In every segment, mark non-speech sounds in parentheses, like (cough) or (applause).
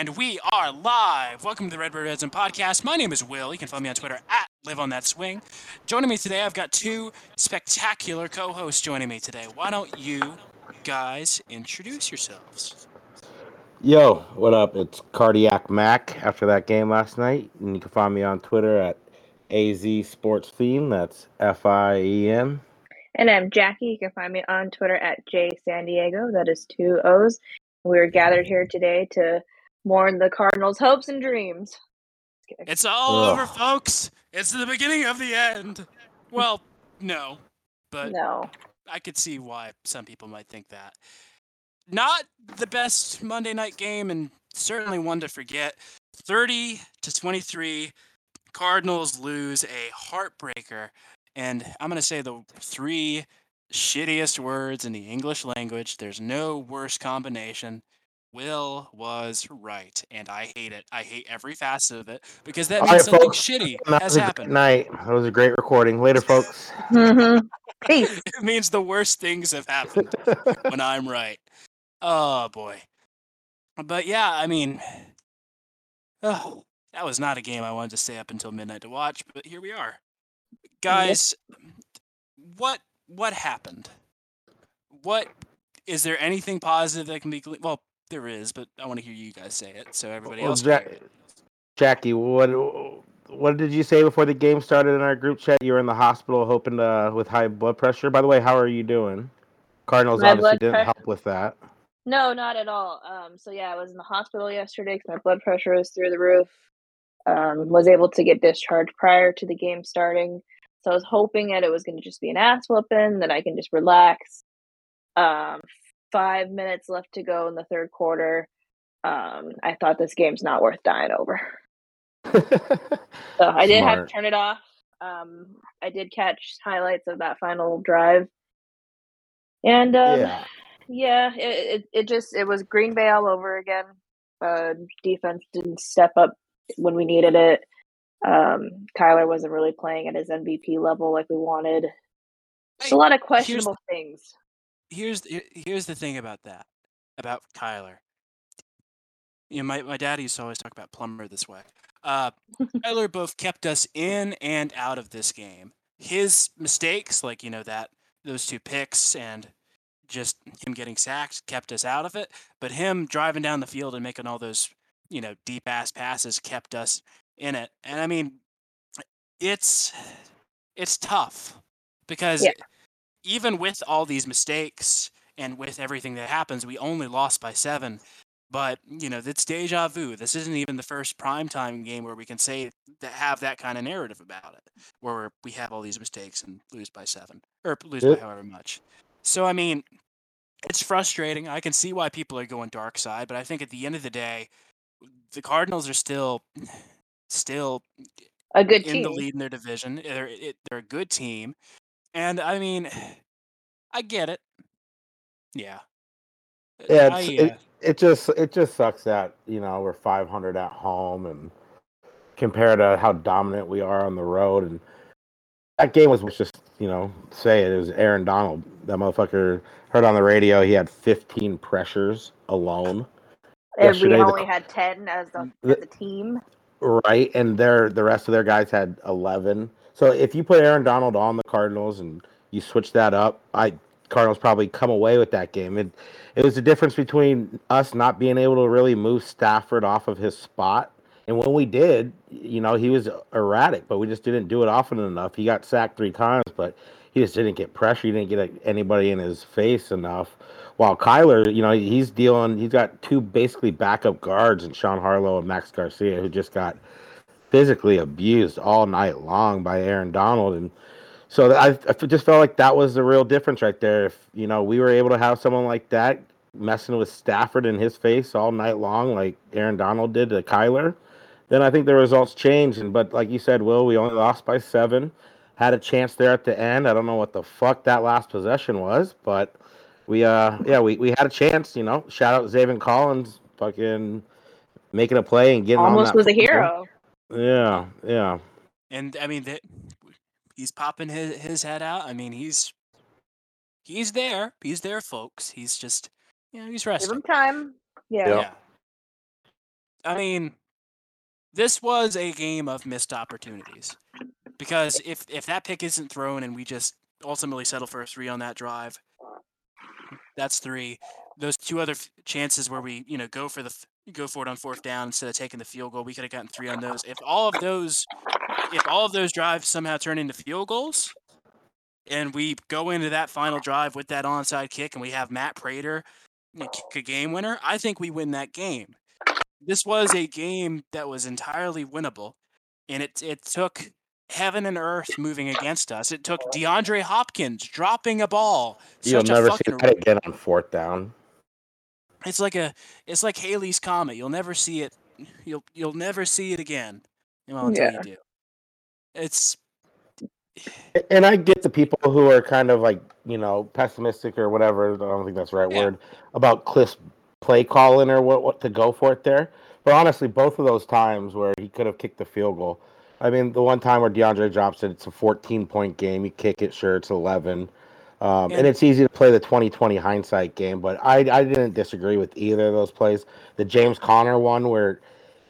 And we are live. Welcome to the Redbird Red Zone podcast. My name is Will. You can follow me on Twitter at Live on That Swing. Joining me today, I've got two spectacular co-hosts joining me today. Why don't you guys introduce yourselves? Yo, what up? It's Cardiac Mac after that game last night. And you can find me on Twitter at AZ Sports Theme. That's F I E M. And I'm Jackie. You can find me on Twitter at J San Diego. That is two O's. We're gathered here today to mourn the Cardinals' hopes and dreams. It's all Ugh. over, folks. It's the beginning of the end. Well, no, but No. I could see why some people might think that. Not the best Monday night game, and certainly one to forget. 30 to 23, Cardinals lose a heartbreaker. And I'm going to say the three shittiest words in the English language. There's no worse combination. Will was right, and I hate it. I hate every facet of it because that All means right, something folks. shitty That has was a great happened. night. That was a great recording. Later, folks. Mm-hmm. Peace. (laughs) It means the worst things have happened. when (laughs) I'm right. Oh boy. But yeah, I mean, oh, that was not a game I wanted to stay up until midnight to watch, but here we are, guys. What what happened? What is there anything positive that can be? Well, there is, but I want to hear you guys say it, so everybody Well, else. Ja- can. Jackie, what what did you say before the game started in our group chat? You were in the hospital hoping to with high blood pressure. By the way, how are you doing? Cardinals My obviously didn't pressure- help with that. No, not at all. Um, so yeah, I was in the hospital yesterday because my blood pressure was through the roof. Um, was able to get discharged prior to the game starting. So I was hoping that it was going to just be an ass whooping, that I can just relax. Um, five minutes left to go in the third quarter. Um, I thought this game's not worth dying over. So I did have to turn it off. Um, I did catch highlights of that final drive, and um, Yeah. yeah, it, it it just it was Green Bay all over again. Uh, defense didn't step up when we needed it. Um, Kyler wasn't really playing at his MVP level like we wanted. Just a lot of questionable things. Here's the- here's the thing about that about Kyler. You know, my, my dad used to always talk about Plummer this way. Uh, (laughs) Kyler both kept us in and out of this game. His mistakes, like you know that those two picks and just him getting sacked, kept us out of it. But him driving down the field and making all those you know deep ass passes kept us in it. And I mean, it's it's tough because Yeah. Even with all these mistakes and with everything that happens, we only lost by seven. But you know, it's deja vu. This isn't even the first primetime game where we can say that have that kind of narrative about it, where we have all these mistakes and lose by seven or lose Yeah. by however much. So I mean, it's frustrating. I can see why people are going dark side, but I think at the end of the day, the Cardinals are still still A good in team. the lead in their division. They're it, they're a good team, and I mean, (sighs) I get it. Yeah. Yeah, I, it's, uh, it, it just it just sucks that you know we're 500 at home and compared to how dominant we are on the road and that game was just you know say it, it was Aaron Donald that motherfucker heard on the radio he had 15 pressures alone and we yesterday the- only had ten as the, the- as the team. right and their the rest of their guys had 11 so if you put Aaron Donald on the Cardinals and you switch that up I Cardinals probably come away with that game it it was the difference between us not being able to really move Stafford off of his spot. And when we did, you know, he was erratic, but we just didn't do it often enough. He got sacked three times, but he just didn't get pressure. He didn't get anybody in his face enough. While Kyler, you know, he's dealing, he's got two basically backup guards and Sean Harlow and Max Garcia who just got physically abused all night long by Aaron Donald. And so I, I, just felt like that was the real difference right there. If you know we were able to have someone like that messing with Stafford in his face all night long, like Aaron Donald did to Kyler, then I think the results changed. And but like you said, Will, we only lost by seven. Had a chance there at the end. I don't know what the fuck that last possession was, but we uh yeah we, we had a chance. You know, shout out Zaven Collins, fucking making a play and getting on Almost was a hero. Yeah, yeah. and I mean that he's popping his his head out. I mean he's he's there. He's there, folks. He's just you know he's resting. Give resting. him time. Yeah. Yeah. Yeah. I mean, this was a game of missed opportunities because if if that pick isn't thrown and we just ultimately settle for a three on that drive, that's three. Those two other f- chances where we you know go for the f- go for it on fourth down instead of taking the field goal, we could have gotten three on those. If all of those if all of those drives somehow turn into field goals, and we go into that final drive with that onside kick, and we have Matt Prater kick a game winner, I think we win that game. This was a game that was entirely winnable, and it it took heaven and earth moving against us. It took DeAndre Hopkins dropping a ball. You'll never see that again on fourth down. It's like a it's like Halley's comet. You'll never see it. You'll you'll never see it again. Well, until Yeah. you do. It's (sighs) And I get the people who are kind of like, you know, pessimistic or whatever. I don't think that's the right Yeah. word about Cliff's play calling or what, what to go for it there. But honestly, both of those times where he could have kicked the field goal. I mean, the one time where DeAndre drops it, it's a 14 point game. You kick it, sure, it's 11. Um, and And- it's easy to play the 2020 hindsight game, but I, I didn't disagree with either of those plays. The James Conner one, where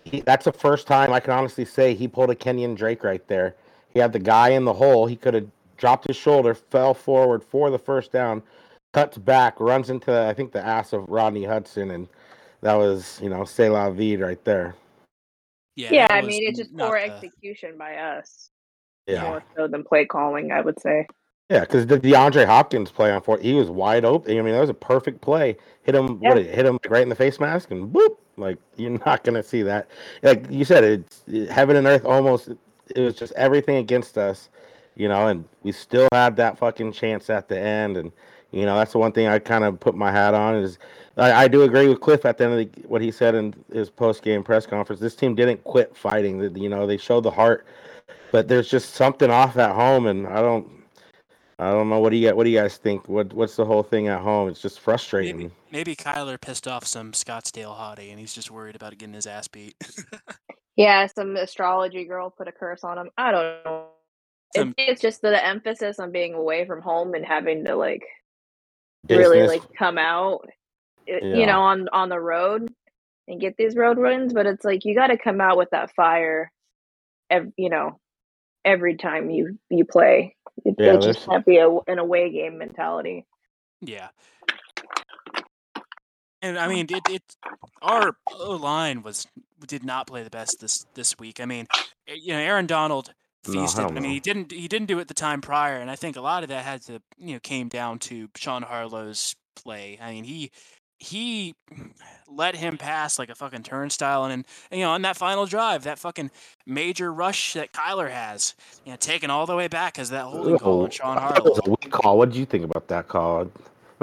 he, that's the first time I can honestly say he pulled a Kenyon Drake right there. He had the guy in the hole. He could have dropped his shoulder, fell forward for the first down, cuts back, runs into I think the ass of Rodney Hudson, and that was you know c'est la vie right there. yeah. Yeah, I mean it's just not poor the- execution by us Yeah, more so than play calling. I would say. Yeah, because the DeAndre Hopkins play on four, he was wide open. I mean, that was a perfect play. Hit him, what? Yeah. It hit him right in the face mask, and boop. Like you're (laughs) not gonna see that. Like you said, it's it- heaven and earth almost. It was just everything against us, you know, and we still had that fucking chance at the end. And you know, that's the one thing I kind of put my hat on is I, I do agree with Cliff at the end of the, what he said in his post game press conference. This team didn't quit fighting. You know, they showed the heart, but there's just something off at home, and I don't. I don't know. What do you what do you guys think? What what's the whole thing at home? It's just frustrating. Maybe, maybe Kyler pissed off some Scottsdale hottie and he's just worried about getting his ass beat. (laughs) Yeah, some astrology girl put a curse on him. I don't know. Some- it's just the emphasis on being away from home and having to like really like come out, Yeah. you know, on on the road and get these road wins. But it's like you got to come out with that fire, ev- you know, every time you you play. It, Yeah, it just can't be a, an away game mentality. yeah. And I mean, it, it our O line was did not play the best this this week. I mean, eh, you know, Aaron Donald feasted. hell I mean, no. he didn't he didn't do it the time prior, and I think a lot of that had to you know came down to Sean Harlow's play. I mean, he he let him pass like a fucking turnstile, and, and you know, on that final drive, that fucking major rush that Kyler has, you know, taken all the way back as that holding call on Sean it Harlow. was a call. What did you think about that call? I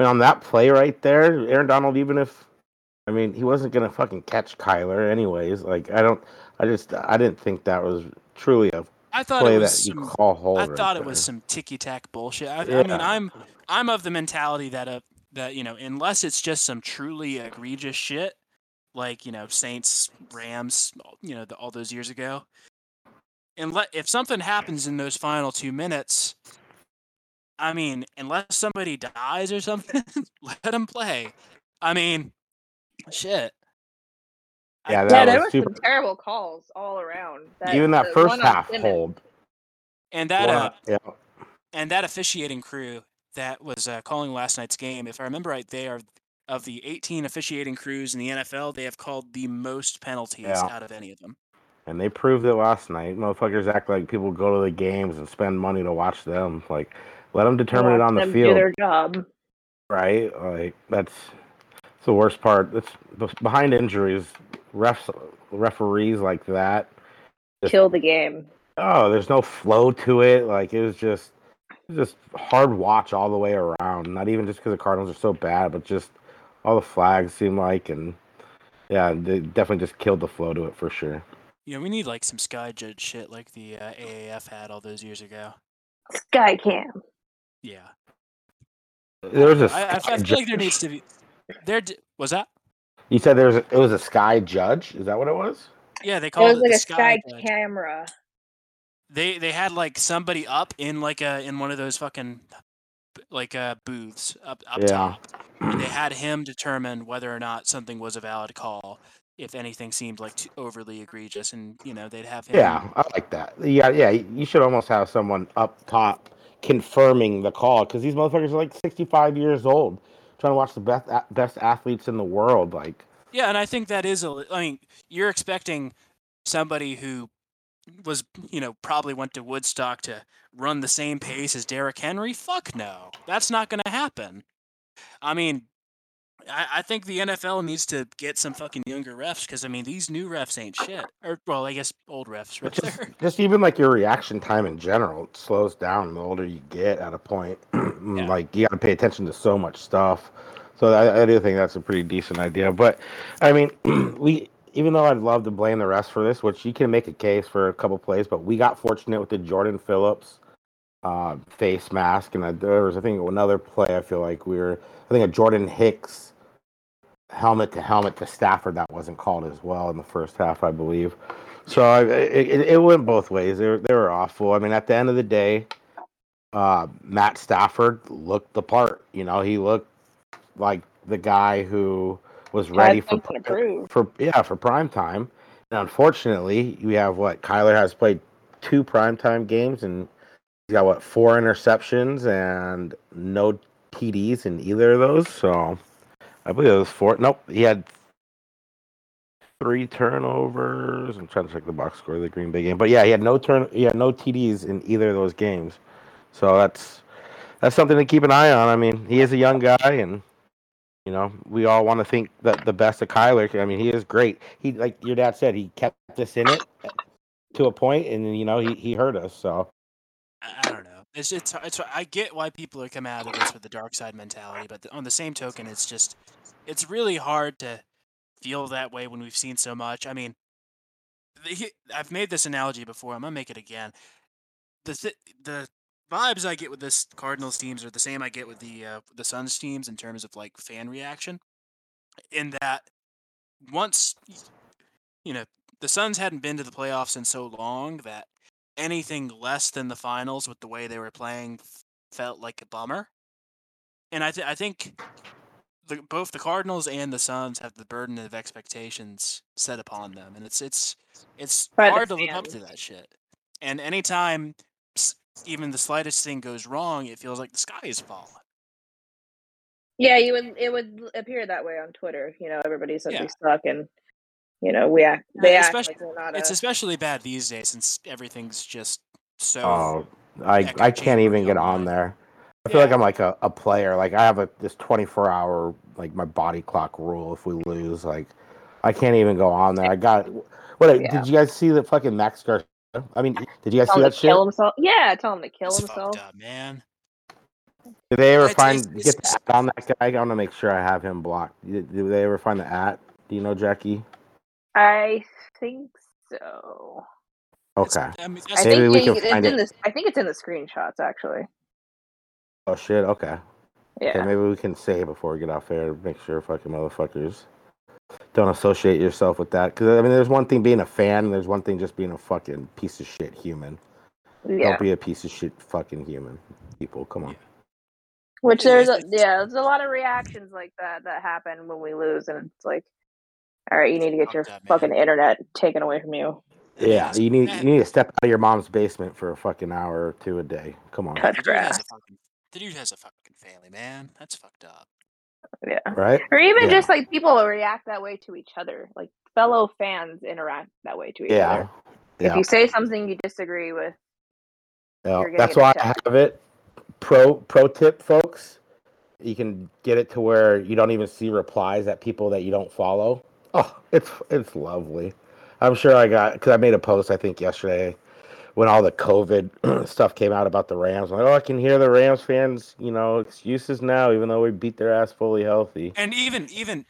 mean, on that play right there, Aaron Donald, even if I mean he wasn't gonna fucking catch Kyler anyways. Like I don't, I just I didn't think that was truly a I thought play it that was you some call hold. I right thought it there. was some ticky tack bullshit. I, I mean, I'm I'm of the mentality that uh, that you know, unless it's just some truly egregious shit, like you know, Saints, Rams, you know, the, all those years ago. And let if something happens in those final two minutes, I mean, unless somebody dies or something, (laughs) let them play. I mean, shit. I- Yeah, yeah, there was were super. some terrible calls all around. That, Even that first half Simmons- hold. and that One uh, yeah, and that officiating crew that was uh, calling last night's game, if I remember right, they are of the 18 officiating crews in the NFL. They have called the most penalties Yeah. out of any of them. and they proved it last night. Motherfuckers act like people go to the games and spend money to watch them. Like, let them determine it watch on the field. Do their job. right? Like that's, that's the worst part. That's behind injuries. Refs, referees like that. Just- Kill the game. Oh, there's no flow to it. Like it was just, it was just hard watch all the way around. Not even just because the Cardinals are so bad, but just all the flags seem like, and yeah, they definitely just killed the flow to it for sure. Yeah, we need like some sky judge shit like the uh, AAF had all those years ago. Sky cam. Yeah, There was a I, I, I sky feel like there needs to be. There d- was that. You said there was a, it was a sky judge. Is that what it was? Yeah, they It called was it like the a sky judge. camera. They they had like somebody up in like a in one of those fucking like uh booths up up Yeah. top. And they had (clears throat) him determine whether or not something was a valid call. if anything seemed like too overly egregious, and you know they'd have him. Yeah, I like that. Yeah, yeah. You should almost have someone up top confirming the call because these motherfuckers are like 65 years old, trying to watch the best best athletes in the world. Like, Yeah, and I think that is a. I mean, you're expecting somebody who was, you know, probably went to Woodstock to run the same pace as Derrick Henry. Fuck no, that's not going to happen. I mean, I, I think the NFL needs to get some fucking younger refs because I mean these new refs ain't shit. Or well, I guess old refs. Right just, just even like your reaction time in general it slows down the older you get at a point. (clears throat) Mm, like you got to pay attention to so much stuff. So I, I do think that's a pretty decent idea. But I mean, (clears throat) we even though I'd love to blame the rest for this, which you can make a case for a couple plays, but we got fortunate with the Jordan Phillips uh, face mask, and there was I think another play. I feel like we were I think a Jordan Hicks helmet to helmet to Stafford that wasn't called as well in the first half, I believe. So I, it, it went both ways. They were, they were awful. I mean, at the end of the day, uh, Matt Stafford looked the part. You know, he looked like the guy who was ready for for yeah for prime time. And unfortunately, we have what Kyler has played two prime time games and he's got what four interceptions and no TDs in either of those. So I believe it was four. Nope, he had three turnovers. I'm trying to check the box score of the Green Bay game, but yeah, he had no turn. He had no TDs in either of those games. So that's that's something to keep an eye on. I mean, he is a young guy, and you know, we all want to think that the best of Kyler. I mean, he is great. He, like your dad said, he kept us in it to a point, and you know, he he hurt us. So I don't know. It's it's it's I get why people are coming out of this with the dark side mentality, but on the same token, it's just it's really hard to feel that way when we've seen so much. I mean, the, I've made this analogy before. I'm gonna make it again. The th- the vibes I get with this Cardinals teams are the same I get with the uh, the Suns teams in terms of like fan reaction. In that, once you know the Suns hadn't been to the playoffs in so long that anything less than the finals with the way they were playing felt like a bummer. And I th- I think the, both the Cardinals and the Suns have the burden of expectations set upon them, and it's it's it's By hard to live up to that shit. And anytime even the slightest thing goes wrong, it feels like the sky is falling. Yeah, you would. It would appear that way on Twitter. You know, everybody says Yeah. we suck, and you know we act. They act especially- like we're not. It's a, especially bad these days since everything's just so. Oh, I I can't even get on there. I feel like I'm like a, a player. Like I have a this 24 hour like my body clock rule. If we lose, like I can't even go on there. I got what? Yeah. Did you guys see the fucking Max Garcia? I mean, did you guys see that to shit? kill himself. Yeah, tell him to kill it's himself. up, man. Did they ever It's- find it's- get it's- the at on that guy? I want to make sure I have him blocked. Did, did they ever find the at? Do you know Jackie? I think so. Okay. I mean, I Maybe think we it- can it's find in it. this. I think it's in the screenshots actually. Oh shit. Okay. Yeah. Okay. Maybe we can say before we get off air. Make sure fucking motherfuckers don't associate yourself with that. Because I mean, there's one thing being a fan. and There's one thing just being a fucking piece of shit human. yeah. Don't be a piece of shit fucking human. People, come on. Which there's a, yeah, there's a lot of reactions like that that happen when we lose, and it's like, all right, you need to get your Fucked up, man. fucking internet taken away from you. Yeah, you need you need to step out of your mom's basement for a fucking hour or two a day. Come on, Touch The dude has grass. the dude has a fucking family, man. That's fucked up. Yeah. right? Or even Yeah. just like people react that way to each other. Like fellow fans interact that way to each Yeah, other. If you say something you disagree with, yeah. That's why I have it. Pro pro tip, folks. You can get it to where you don't even see replies at people that you don't follow. Oh, it's it's lovely. I'm sure I got because I made a post I think yesterday when all the COVID (clears throat) stuff came out about the Rams. I'm like, oh, I can hear the Rams fans, you know, excuses now, even though we beat their ass fully healthy. And even even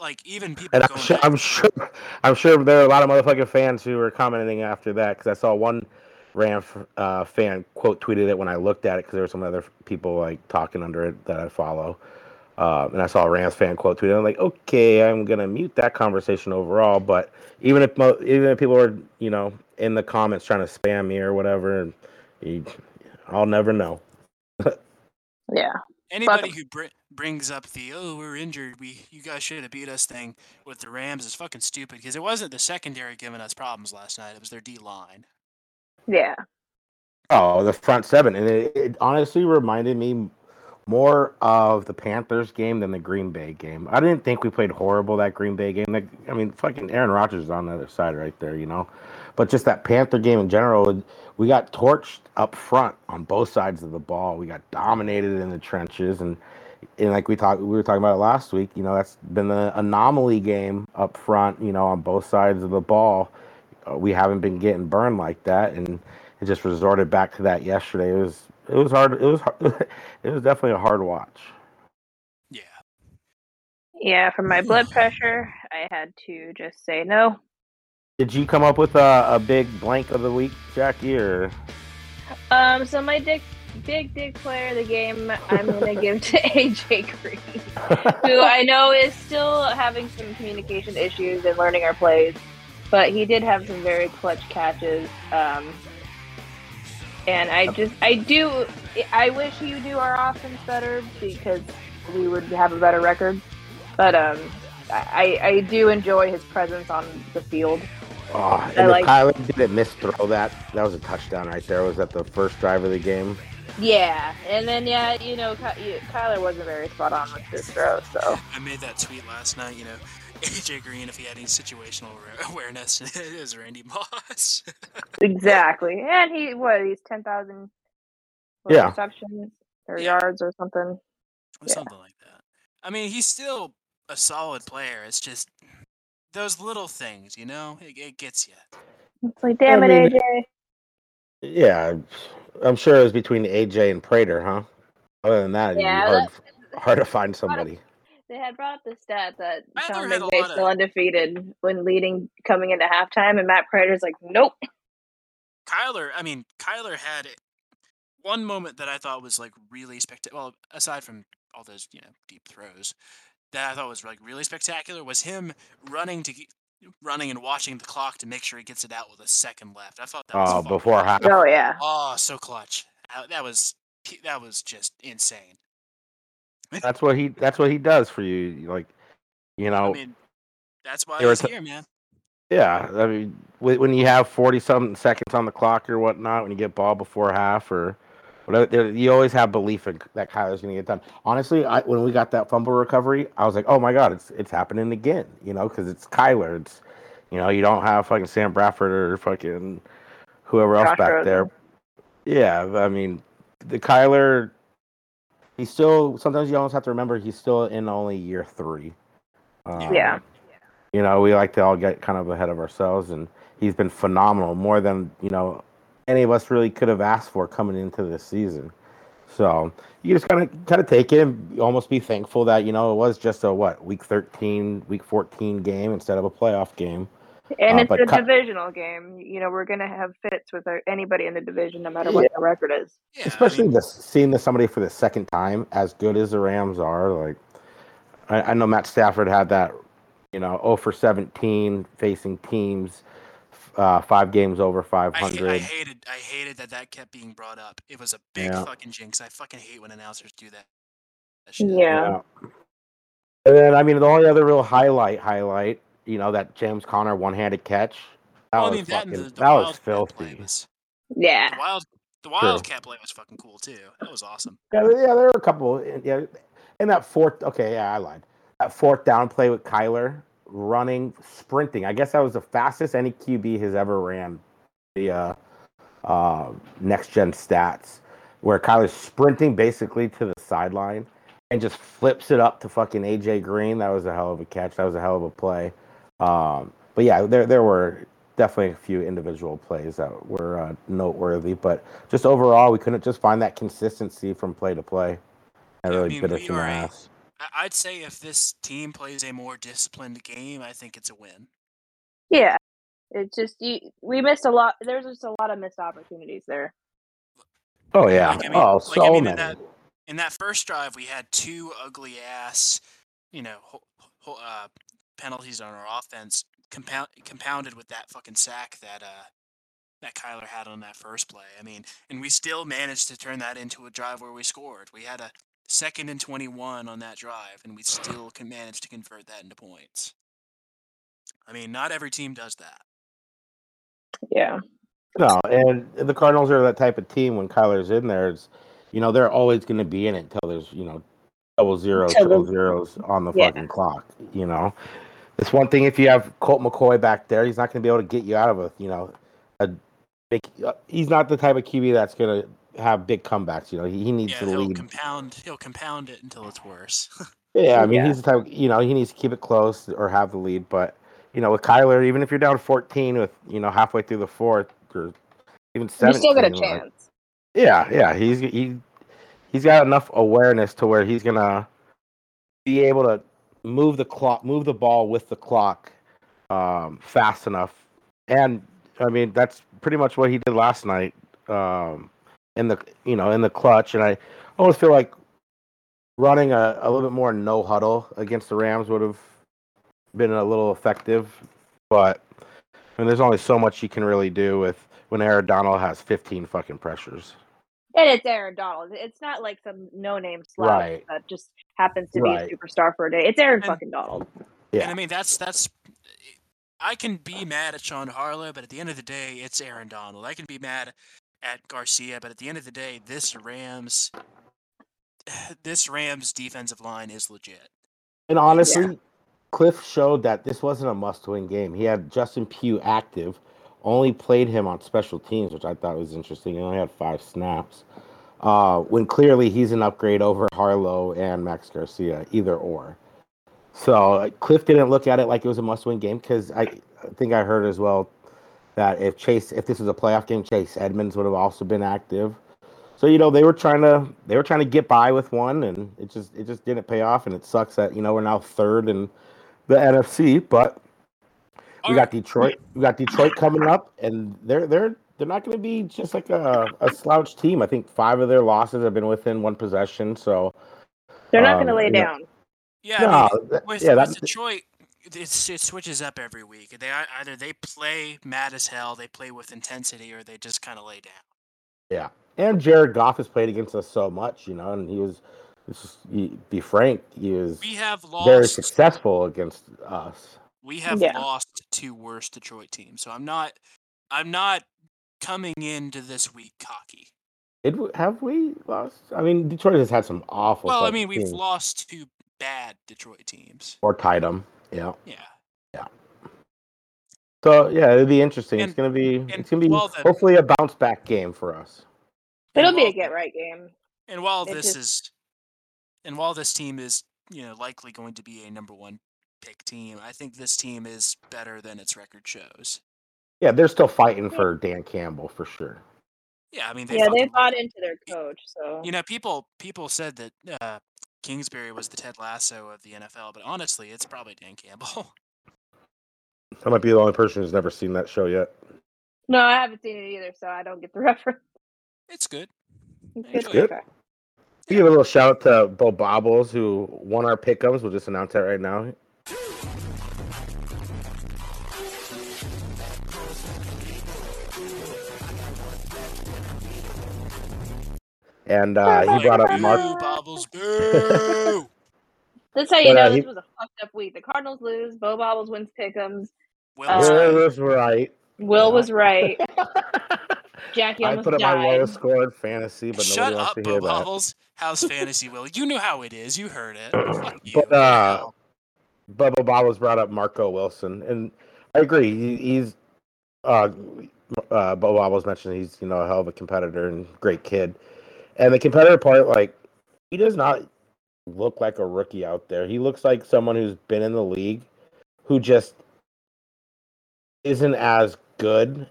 like even people And I'm sure, I'm sure, I'm sure there are a lot of motherfucking fans who were commenting after that because I saw one Ram uh, fan quote tweeted it when I looked at it because there were some other people like talking under it that I follow, uh, and I saw a Rams fan quote tweet. it. I'm like, okay, I'm gonna mute that conversation overall. But even if mo- even if people are you know in the comments trying to spam me or whatever, you, I'll never know. (laughs) yeah. Anybody them. who br- brings up the "oh we're injured, we you guys should have beat us" thing with the Rams is fucking stupid because it wasn't the secondary giving us problems last night. It was their D line. Yeah. Oh, the front seven, and it, it honestly reminded me more of the Panthers game than the Green Bay game. I didn't think we played horrible that Green Bay game. Like, I mean, fucking Aaron Rodgers is on the other side right there, you know. But just that Panther game in general, we got torched up front on both sides of the ball. We got dominated in the trenches, and and like we talked, we were talking about it last week. You know, that's been the anomaly game up front. You know, on both sides of the ball, uh, we haven't been getting burned like that, and it just resorted back to that yesterday. It was it was hard. It was hard, (laughs) it was definitely a hard watch. Yeah. Yeah, for my blood pressure, I had to just say no. Did you come up with a, a big blank of the week, Jackie, or Um, so my dick, big dick player of the game, I'm gonna (laughs) give to AJ Green, (laughs) who I know is still having some communication issues and learning our plays, but he did have some very clutch catches. Um, and I just, I do, I wish you would do our offense better because we would have a better record. But um, I, I do enjoy his presence on the field. Oh, and like- if Kyler didn't miss throw that, that was a touchdown right there. Was that the first drive of the game? Yeah, and then yeah, you know, Ky- Kyler wasn't very spot on with his throw, so I made that tweet last night. You know, (laughs) AJ Green, if he had any situational aware- awareness, (laughs) is Randy Moss. (laughs) exactly. And he what? He's ten thousand Yeah. receptions or Yeah. yards or something. or Yeah. something like that. I mean, he's still a solid player. It's just those little things, you know, it, it gets you. It's like, damn I it, mean- AJ. Yeah, I'm sure it was between AJ and Prater, huh? Other than that, it'd be hard, hard to find somebody. They had brought up the stat that Kyler Sean had a still of- undefeated when leading coming into halftime, and Matt Prater's like, nope. Kyler, I mean, Kyler had one moment that I thought was like really spectacular. Well, aside from all those, you know, deep throws, that I thought was like really spectacular was him running to ge- running and watching the clock to make sure he gets it out with a second left. I thought that was Oh, fucking- before half. Oh yeah. Oh, so clutch. That was that was just insane. That's what he. That's what he does for you. Like, you know, I mean, that's why he's was here, man. yeah. I mean, when you have forty something seconds on the clock or whatnot, when you get ball before half or whatever, you always have belief in that Kyler's going to get done. Honestly, I, when we got that fumble recovery, I was like, oh my god, it's it's happening again. You know, because it's Kyler. It's you know, you don't have fucking Sam Bradford or fucking whoever else Josh back Rosen. there. Yeah, I mean, the Kyler. He's still. Sometimes you almost have to remember he's still in only year three. Um, Yeah. You know, we like to all get kind of ahead of ourselves, and he's been phenomenal, more than you know any of us really could have asked for coming into this season. So you just kind of kind of take it and almost be thankful that you know it was just a what week thirteen, week fourteen game instead of a playoff game. And Uh, it's a Ky- divisional game. You know, we're gonna have fits with our, anybody in the division, no matter what the record is. Yeah, I especially mean, this seeing this somebody for the second time as good as the Rams are. Like I, I know Matt Stafford had that, you know, 0 for 17 facing teams, uh, five games over 500. I hated I hated that that kept being brought up. It was a big Yeah. fucking jinx. I fucking hate when announcers do that. that shit. Yeah. And then I mean the only other real highlight highlight, you know, that James Conner one-handed catch. That Well, I was mean, that, fucking, and the, the that was play filthy. was Yeah. the wild the wildcat play was fucking cool too. That was awesome. Yeah, there- yeah, there were a couple. Yeah, and that fourth. Okay, yeah, I lied. That fourth down play with Kyler running, sprinting. I guess that was the fastest any QB has ever ran. The uh, uh, next gen stats, where Kyler's sprinting basically to the sideline and just flips it up to fucking AJ Green. That was a hell of a catch. That was a hell of a play. Um, but yeah, there there were definitely a few individual plays that were uh, noteworthy. But just overall, we couldn't just find that consistency from play to play. That Yeah, I really mean, bit us in the ass. I- I'd say if this team plays a more disciplined game, I think it's a win. Yeah. It's just you, we missed a lot. There's just a lot of missed opportunities there. Oh yeah. Like, I mean- oh, like, so I mean, in many. that- In that first drive, we had two ugly ass, you know, ho- ho- uh, penalties on our offense, compound compounded with that fucking sack that uh that Kyler had on that first play. I mean, and we still managed to turn that into a drive where we scored. We had a second and 21 on that drive, and we still can manage to convert that into points. I mean, not every team does that. Yeah. No, and the Cardinals are that type of team when Kyler's in there. It's, you know, they're always going to be in it until there's, you know, double zeros, Till the- triple zeros on the Yeah. fucking clock. You know, it's one thing if you have Colt McCoy back there, he's not going to be able to get you out of a, you know, a big. Uh, he's not the type of QB that's going to have big comebacks. You know, he, he needs Yeah, to he'll lead. compound. He'll compound it until it's worse. (laughs) Yeah, I mean, Yeah. he's the type. You know, he needs to keep it close or have the lead. But you know, with Kyler, even if you're down 14 with you know halfway through the fourth or even You still got a like- chance. Yeah, yeah, he's he he's got enough awareness to where he's gonna be able to move the clock, move the ball with the clock um, fast enough. And I mean, that's pretty much what he did last night um, in the you know in the clutch. And I always feel like running a, a little bit more no huddle against the Rams would have been a little effective. But I mean, there's only so much you can really do with when Aaron Donald has 15 fucking pressures. And it's Aaron Donald. It's not like some no name slouch Right. that just happens to Right. be a superstar for a day. It's Aaron And- fucking Donald. Yeah. And I mean, that's that's. I can be mad at Sean Harlow, but at the end of the day, it's Aaron Donald. I can be mad at Garcia, but at the end of the day, this Rams, (sighs) this Rams defensive line is legit. And honestly, Cliff showed that this wasn't a must-win game. He had Justin Pugh active, only played him on special teams, which I thought was interesting. He only had five snaps. Uh, when clearly he's an upgrade over Harlow and Max Garcia, either or. So uh, Cliff didn't look at it like it was a must-win game because I, I think I heard as well that if Chase, if this was a playoff game, Chase Edmonds would have also been active. So you know they were trying to they were trying to get by with one, and it just it just didn't pay off, and it sucks that you know we're now third in the NFC, but we got Detroit. We got Detroit coming up, and they're they're they're not going to be just like a, a slouch team. I think five of their losses have been within one possession. So They're not Um, going to lay you know- down. Yeah, no, I mean, with, yeah, with that's Detroit, it's it switches up every week. They either they play mad as hell, they play with intensity, or they just kind of lay down. yeah. And Jared Goff has played against us so much, you know, and he was. Let's just he- be frank. He is We have very successful against us. We have Yeah. lost two worse Detroit teams, so I'm not. I'm not coming into this week cocky. Did we, have we lost? I mean, Detroit has had some awful. Well, I mean, we've teams. lost two bad Detroit teams. or tied them. Yeah. Yeah. Yeah. So yeah, it'll be interesting. it's gonna be and it's gonna be while the- hopefully a bounce back game for us. It'll And be a get right game. And while It this just- is, and while this team is, you know, likely going to be a number one pick team, I think this team is better than its record shows. Yeah, they're still fighting for Dan Campbell for sure. Yeah, I mean, they yeah, they bought love- into their coach. So You know, people people said that uh, Kingsbury was the Ted Lasso of the NFL, but honestly, it's probably Dan Campbell. (laughs) I might be the only person who's never seen that show yet. no, I haven't seen it either, so I don't get the (laughs) reference. It's good. It's good. Okay. Give a little shout out to Bo Bobbles who won our pickums. We'll just announce that right now. And uh, he brought up Mark. Boo, Bobbles, boo! (laughs) That's how you But, uh, know he- this was a fucked up week. The Cardinals lose. Bo Bobbles wins pick'ems. Well, Uh, Will done. was right. Will was right. (laughs) Jackie I almost put up my lowest score in fantasy, but Shut nobody wants up, to Bo hear that. Bobbles. How's fantasy, Will? You know how it is. You heard it. Fuck you. But, There you uh. Bubba Bob was brought up Marco Wilson, and I agree. He, he's uh, uh, Bubba Bob was mentioned. He's you know a hell of a competitor and great kid. And the competitor part, like he does not look like a rookie out there. He looks like someone who's been in the league, who just isn't as good.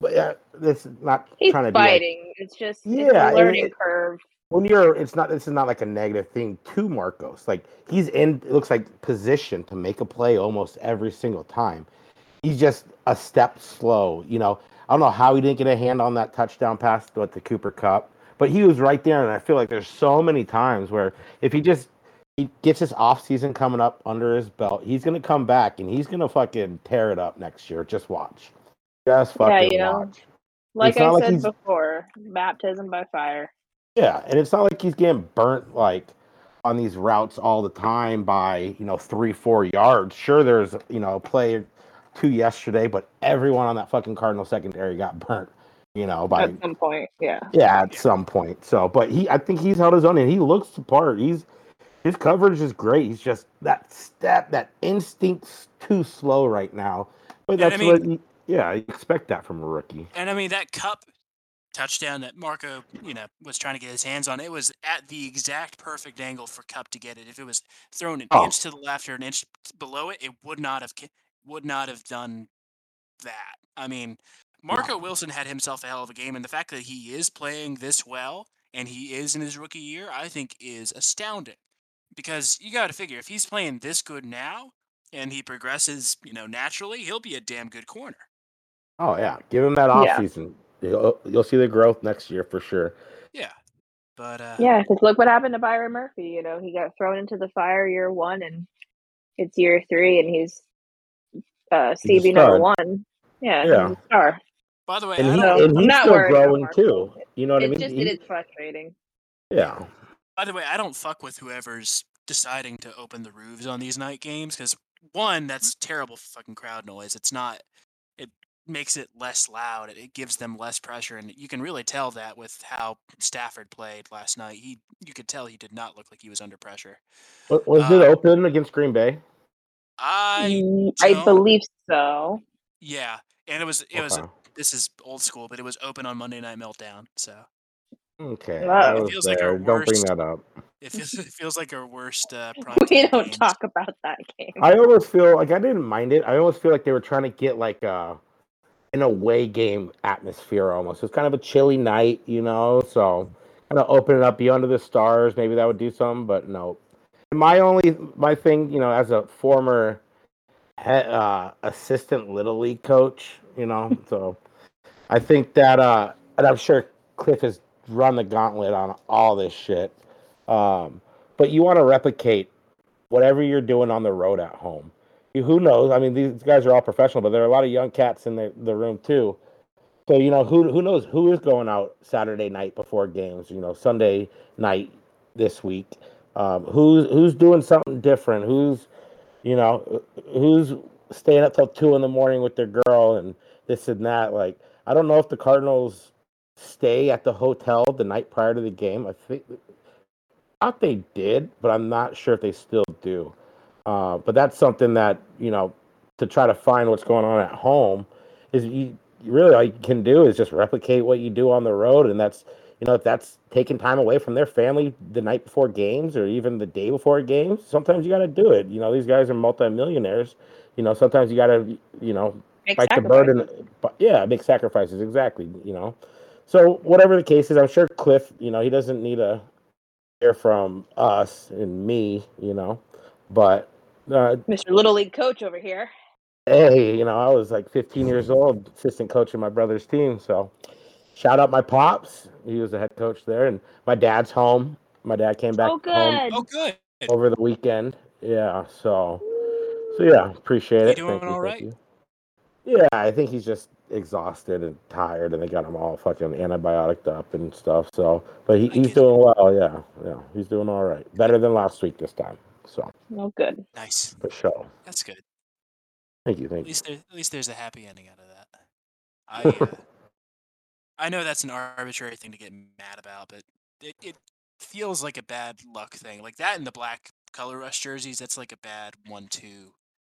But yeah, this is not He's trying to be like, fighting. it's just it's Yeah, a learning it- curve. when you're it's not this is not like a negative thing to Marcos. Like he's in it looks like position to make a play almost every single time. He's just a step slow. You know, I don't know how he didn't get a hand on that touchdown pass with the Cooper Cup, but he was right there and I feel like there's so many times where if he just he gets his off season coming up under his belt, he's gonna come back and he's gonna fucking tear it up next year. Just watch. Just Yeah, fucking you know, watch. Like I said he's- before, baptism by fire. Yeah, and it's not like he's getting burnt like on these routes all the time by you know three four yards. Sure, there's you know a play two yesterday, but everyone on that fucking Cardinal secondary got burnt. You know by At some point, yeah. yeah at Yeah. some point. So, but he I think he's held his own and he looks the part. He's his coverage is great. He's just that step that instinct's too slow right now. But And I that's mean- what you, yeah you expect that from a rookie. And I mean that Kupp touchdown that Marco, you know, was trying to get his hands on, it was at the exact perfect angle for Kupp to get it. If it was thrown an Oh. inch to the left or an inch below it, it would not have would not have done that. I mean, Marco Wilson had himself a hell of a game, and the fact that he is playing this well and he is in his rookie year, I think is astounding. Because you got to figure if he's playing this good now and he progresses, you know, naturally, he'll be a damn good corner. Oh yeah, give him that off Yeah. season. You'll, you'll see the growth next year for sure. Yeah. But uh Yeah, because look what happened to Byron Murphy. You know, he got thrown into the fire year one, and it's year three, and he's uh, Stevie number one. Yeah, Yeah. he's a star. By the way, And, I he, don't. and he's still growing too. You know what I It's mean? just He- it is frustrating. yeah. By the way, I don't fuck with whoever's deciding to open the roofs on these night games because one, that's terrible fucking crowd noise. It's not. It makes it less loud. It, it gives them less pressure, and you can really tell that with how Stafford played last night. He, you could tell he did not look like he was under pressure. Wa- Was it Uh, open against Green Bay? I, Mm, I don't- believe so. yeah, and it was, it was. Okay. This is old school, but it was open on Monday Night Meltdown, so Okay. Wow. It was feels like our there. Don't bring that up. it feels, it feels like our worst. Uh, (laughs) We don't games. talk about that game. I almost feel like I didn't mind it. I almost feel like they were trying to get like a an away game atmosphere almost. It's kind of a chilly night, you know, so kind of open it up, be under the stars. Maybe that would do something, but no. My only my thing, you know, as a former he, uh, assistant little league coach, you know, so I think that, uh, and I'm sure Cliff has run the gauntlet on all this shit. Um, but you want to replicate whatever you're doing on the road at home. You- Who knows? I mean, these guys are all professional, but there are a lot of young cats in the, the room too. So you know, who who knows who is going out Saturday night before games? You know, Sunday night this week. Um, who's who's doing something different? Who's you know who's staying up till two in the morning with their girl and this and that? Like, I don't know if the Cardinals stay at the hotel the night prior to the game. I think I thought they did, but I'm not sure if they still do. Uh, but that's something that you know to try to find what's going on at home is you really all you can do is just replicate what you do on the road, and that's you know if that's taking time away from their family the night before games or even the day before games. Sometimes you got to do it. You know these guys are multimillionaires. You know sometimes you got to you know Make bite the burden. But yeah, make sacrifices exactly. You know, so whatever the case is, I'm sure Cliff. You know he doesn't need a hear from us and me. You know, but uh, Mr. Little League coach over here. hey, you know I was like 15 years old, assistant coach of my brother's team. So shout out my pops. He was the head coach there, and my dad's home. My dad came back Oh, home good. Oh, good. over the weekend. Yeah, so so yeah, appreciate He it. doing Thank you, all thank right? You. Yeah, I think he's just exhausted and tired, and they got him all fucking antibiotic up and stuff. So, but he, he's doing well. Yeah, yeah, he's doing all right. Better than last week this time. So Oh, good. Nice. for sure. That's good. Thank you, At thank you. least there, at least there's a happy ending out of that. I (laughs) uh, I know that's an arbitrary thing to get mad about, but it, it feels like a bad luck thing. Like that in the black color rush jerseys, that's like a bad one-two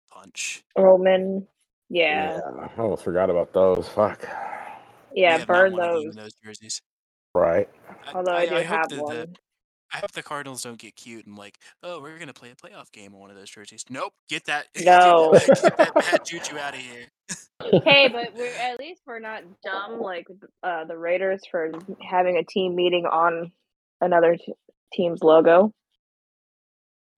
punch. Roman. Yeah. I almost forgot about those. Fuck. We Yeah, burn won a game those. those jerseys. Right. Although I, do hope have that the- one. I hope the Cardinals don't get cute and like, oh, we're gonna play a playoff game on one of those jerseys. Nope, get that, (laughs) get No. that- get that bad (laughs) juju out of here. hey, (laughs) but we're at least we're not dumb like uh, the Raiders for having a team meeting on another t- team's logo.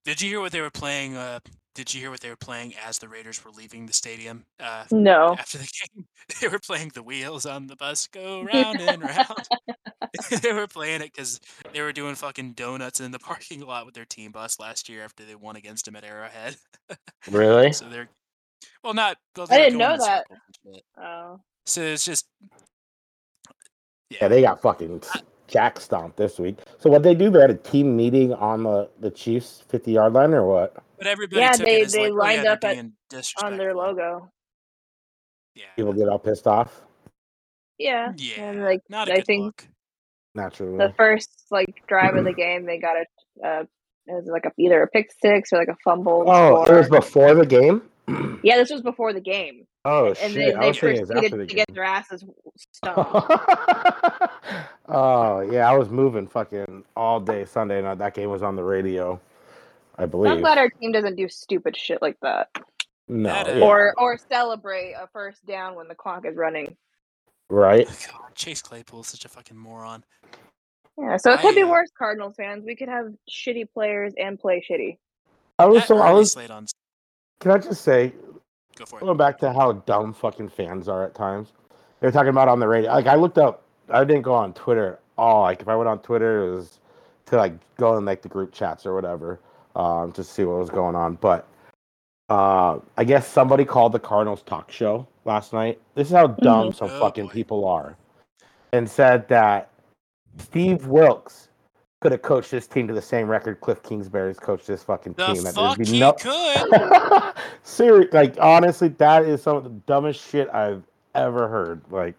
Did you hear what they were playing? Uh, did you hear what they were playing as the Raiders were leaving the stadium? Uh, No. after the (laughs) game, they were playing "The Wheels on the Bus Go (laughs) Round and Round." (laughs) they were playing it because they were doing fucking donuts in the parking lot with their team bus last year after they won against them at Arrowhead. Really? So they're well, not. Well, I they didn't know that. Oh. So it's just Yeah, they got fucking jack stomp this week. So what they do? They had a team meeting on the the Chiefs fifty yard line or what? But everybody Yeah, took they- it as they like, oh, lined yeah, up at- on their logo. Yeah. People get all pissed off Yeah. Yeah. And like not a I good think look. naturally. the first like drive of the game they got a uh it was like a either a pick six or like a fumble. oh, it was before the game. yeah, this was before the game. Oh And shit! they, I they was thinking it was proceeded after the to game. get their asses stoned. (laughs) oh yeah, I was moving fucking all day Sunday, and that game was on the radio. I So believe. I'm glad our team doesn't do stupid shit like that. no, yeah, Or or celebrate a first down when the clock is running. right. God, Chase Claypool is such a fucking moron. Yeah, so it could be I, uh, worse, Cardinals fans. We could have shitty players and play shitty. I was so I was. slate on Can I just say, go for it. going back to how dumb fucking fans are at times. They're talking about on the radio. Like I looked up. I didn't go on Twitter at all. Like if I went on Twitter, it was to like go in like the group chats or whatever, um, to see what was going on. But uh, I guess somebody called the Cardinals talk show last night. This is how dumb some Oh, fucking boy. people are, and said that Steve Wilks could have coached this team to the same record Cliff Kingsbury's coached this fucking The team. That there'd fuck be he no- could. (laughs) Seriously, like honestly, that is some of the dumbest shit I've ever heard. Like,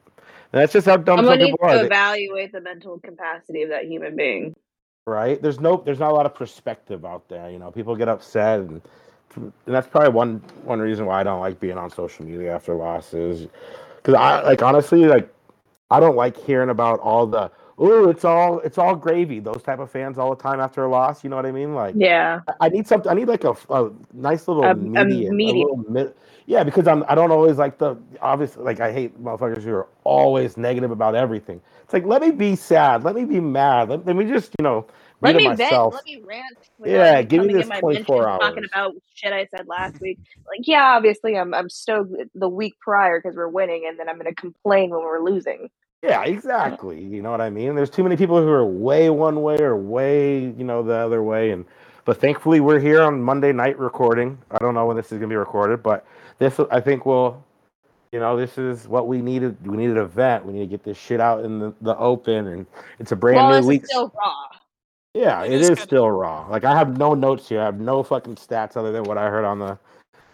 that's just how dumb some Somebody needs people to are, evaluate the mental capacity of that human being. Right? There's no, there's not a lot of perspective out there. You know, people get upset, and, and that's probably one one reason why I don't like being on social media after losses. Because I like honestly, like, I don't like hearing about all the oh, it's all it's all gravy. Those type of fans all the time after a loss. You know what I mean? Like, Yeah. I- I need something. I need like a, a nice little A- a median. medium. little mid, yeah, because I'm. I don't always like the obviously. Like I hate motherfuckers who are always negative about everything. It's like let me be sad. Let me be mad. Let, let me just you know Let me it vent. Let me rant. Yeah, give me this 24 mentions Talking about shit I said last week. Like, yeah, obviously I'm I'm stoked the week prior because we're winning, and then I'm going to complain when we're losing. Yeah, exactly. You know what I mean? There's too many people who are way one way or way, you know, the other way. And but thankfully we're here on Monday night recording. I don't know when this is gonna be recorded, but this I think will you know, this is what we needed. We needed a vent. We need to get this shit out in the, the open and it's a brand well, new week. still raw. yeah, It it is is still raw. Like I have no notes here. I have no fucking stats other than what I heard on the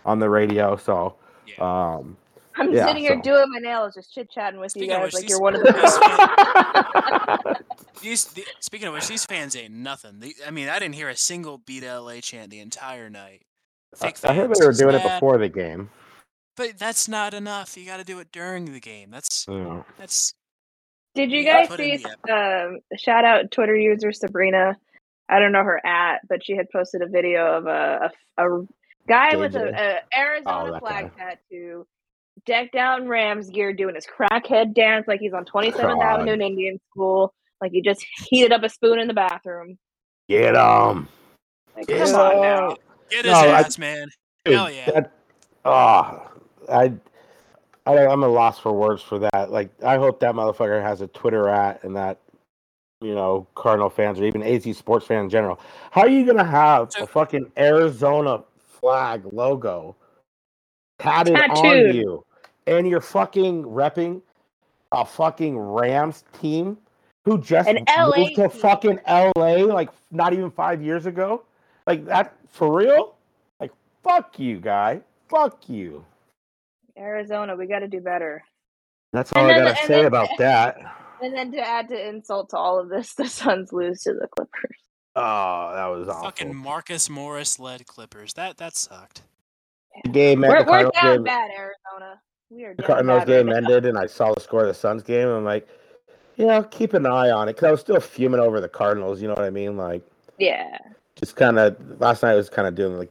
on the radio. So Yeah. um I'm Yeah, sitting here so- doing my nails, just chit chatting with Speaking you of guys which, like you're one of the best. (laughs) (laughs) These, the, speaking of which, these fans ain't nothing. The, I mean, I didn't hear a single beat LA chant the entire night. Fake I heard they were doing it before the game. but that's not enough. You got to do it during the game. That's You know. that's Did you guys see the um shout out Twitter user Sabrina? I don't know her at, but she had posted a video of a a, a guy with a, a Arizona Oh, flag guy. tattoo, decked out in Rams gear, doing his crackhead dance like he's on 27th God. Avenue in Indian School, like he just heated up a spoon in the bathroom. Get them. Like, Get come on now. 'em. get his No, I- ass, man. Hell yeah. That, oh, I, I, I'm a loss for words for that. Like, I hope that motherfucker has a Twitter at and that, you know, Cardinal fans or even AZ sports fans in general. How are you gonna have a fucking Arizona flag logo tatted on you, and you're fucking repping a fucking Rams team who just An LA moved to team. fucking LA like not even five years ago? Like that for real? Like fuck you, guy. Fuck you. Arizona, we got to do better. That's And all I then- gotta say then- about (laughs) that. And then to add to insult to all of this, the Suns lose to the Clippers. Oh, that was Fucking awful. Marcus Morris led Clippers. That that sucked. Game, We're, the we're down game, bad, Arizona. We are Cardinals game ended, and I saw the score of the Suns game, and I'm like, yeah, I'll keep an eye on it because I was still fuming over the Cardinals. You know what I mean? Like, Yeah. just kind of last night I was kind of doing like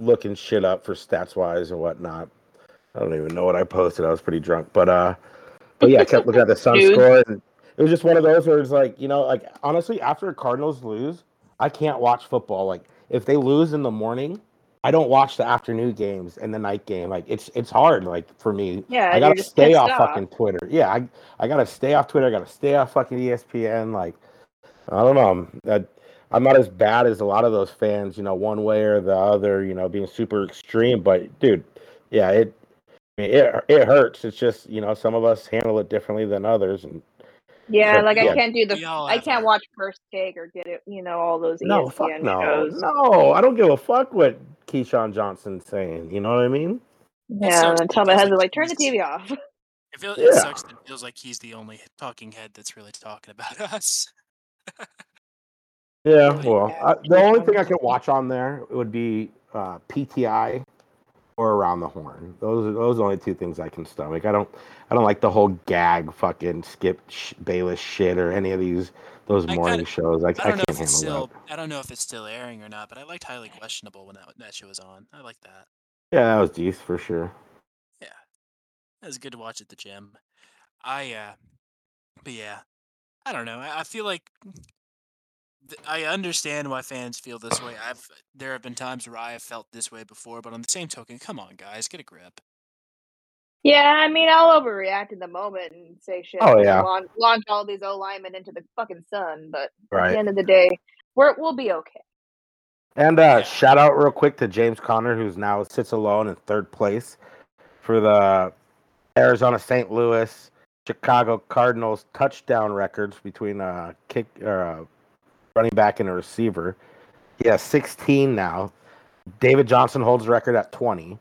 looking shit up for stats wise and whatnot. I don't even know what I posted. I was pretty drunk, but uh, but yeah, I kept looking at the (laughs) Suns score, and it was just one of those where it's like, you know, like honestly, after Cardinals lose, I can't watch football. Like if they lose in the morning, I don't watch the afternoon games and the night game. Like it's it's hard, like for me. Yeah. I gotta stay off, off. fucking Twitter. Yeah, I I gotta stay off Twitter. I gotta stay off fucking ESPN. Like, I don't know. That I'm not as bad as a lot of those fans. You know, one way or the other. You know, being super extreme. But dude, yeah, it I mean, it it hurts. It's just you know some of us handle it differently than others, and Yeah, Sure, like yeah. I can't do the. I can't watch First Take or get it. You know all those No, ESPN fuck no, shows. no. I don't give a fuck what Keyshawn Johnson's saying. You know what I mean? Yeah, sucks and tell my because, husband like, like turn the TV off. (laughs) It, feel, Yeah. it sucks that it feels like he's the only talking head that's really talking about (laughs) us. Yeah. Well, I, the only thing I could watch on there would be uh, PTI or Around the Horn. Those are those are the only two things I can stomach. I don't I don't like the whole gag fucking Skip sh- Bayless shit or any of these those I morning kinda- shows. I, I, I don't can't know if handle it's still. that. I don't know if it's still airing or not, but I liked highly questionable when that that show was on. I like that. Yeah, that was decent for sure. Yeah, that was good to watch at the gym. I uh, but yeah, I don't know. I, I feel like th- I understand why fans feel this way. I've there have been times where I have felt this way before, but on the same token, come on, guys, get a grip. Yeah, I mean I'll overreact in the moment and say shit. Oh, yeah. launch, launch all these O linemen into the fucking sun, but at the end of the day, we're we'll be okay. And uh, shout out real quick to James Conner, who's now sits alone in third place for the Arizona St. Louis Chicago Cardinals touchdown records between a kick or a running back and a receiver. He has 16 now. David Johnson holds the record at 20.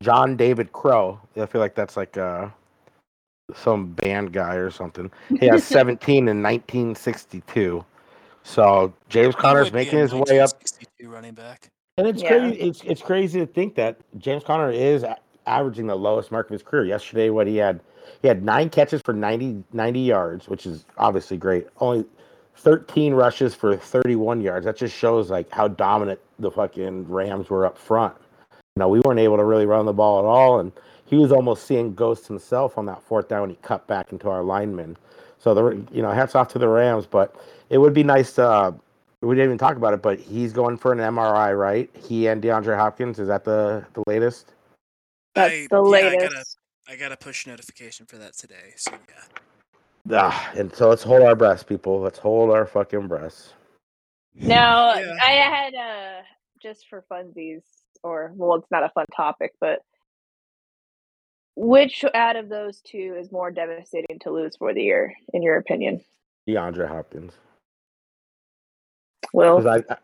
John David Crow, I feel like that's like uh, some band guy or something. He has (laughs) 17 in 1962. So James He Conner's would be a making his way up 1962 running back. and it's Yeah. crazy. It's it's crazy to think that James Conner is a- averaging the lowest mark of his career. Yesterday, what he had, he had nine catches for 90, 90 yards, which is obviously great. Only thirteen rushes for thirty one yards. That just shows like how dominant the fucking Rams were up front. You know, we weren't able to really run the ball at all, and he was almost seeing ghosts himself on that fourth down when he cut back into our linemen. So the you know hats off to the Rams, but it would be nice to. Uh, we didn't even talk about it, but he's going for an MRI, right? He and DeAndre Hopkins. Is that the the latest? That's I- the yeah, I latest. gotta- I got a push notification for that today. So yeah. Ah, and so let's hold our breaths, people. Let's hold our fucking breaths. Now, Yeah. I had uh just for funsies, or well, it's not a fun topic, but which out of those two is more devastating to lose for the year, in your opinion? DeAndre Hopkins. Will? 'Cause I, I-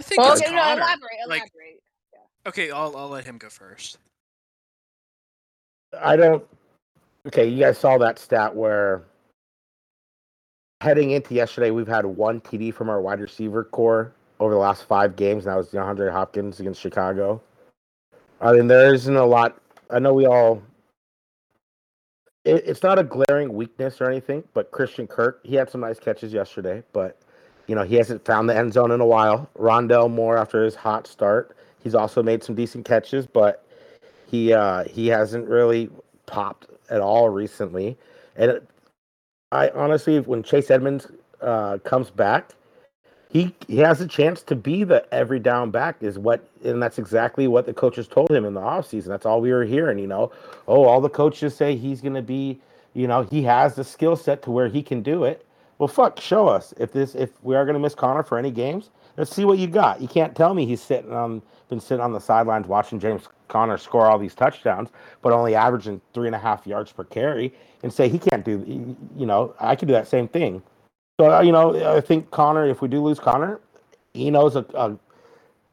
I think Well, it's okay, no, Conner. elaborate, Like- elaborate. Okay, I'll I'll let him go first. I don't. Okay, you guys saw that stat where heading into yesterday, we've had one TD from our wide receiver corps over the last five games. And that was DeAndre Hopkins against Chicago. I mean, there isn't a lot. I know we all. It, it's not a glaring weakness or anything, but Christian Kirk, he had some nice catches yesterday, but you know he hasn't found the end zone in a while. Rondale Moore, after his hot start, he's also made some decent catches, but he uh, he hasn't really popped at all recently. And I honestly, when Chase Edmonds uh, comes back, he he has a chance to be the every down back. Is what, and that's exactly what the coaches told him in the offseason. That's all we were hearing. You know, oh, all the coaches say he's going to be. You know, he has the skill set to where he can do it. Well, fuck, show us if this if we are going to miss Conner for any games. Let's see what you got. You can't tell me he's sitting on been sitting on the sidelines watching James Conner score all these touchdowns, but only averaging three and a half yards per carry, and say he can't do. You know, I could do that same thing. So uh, you know, I think Conner. If we do lose Conner, he knows a, a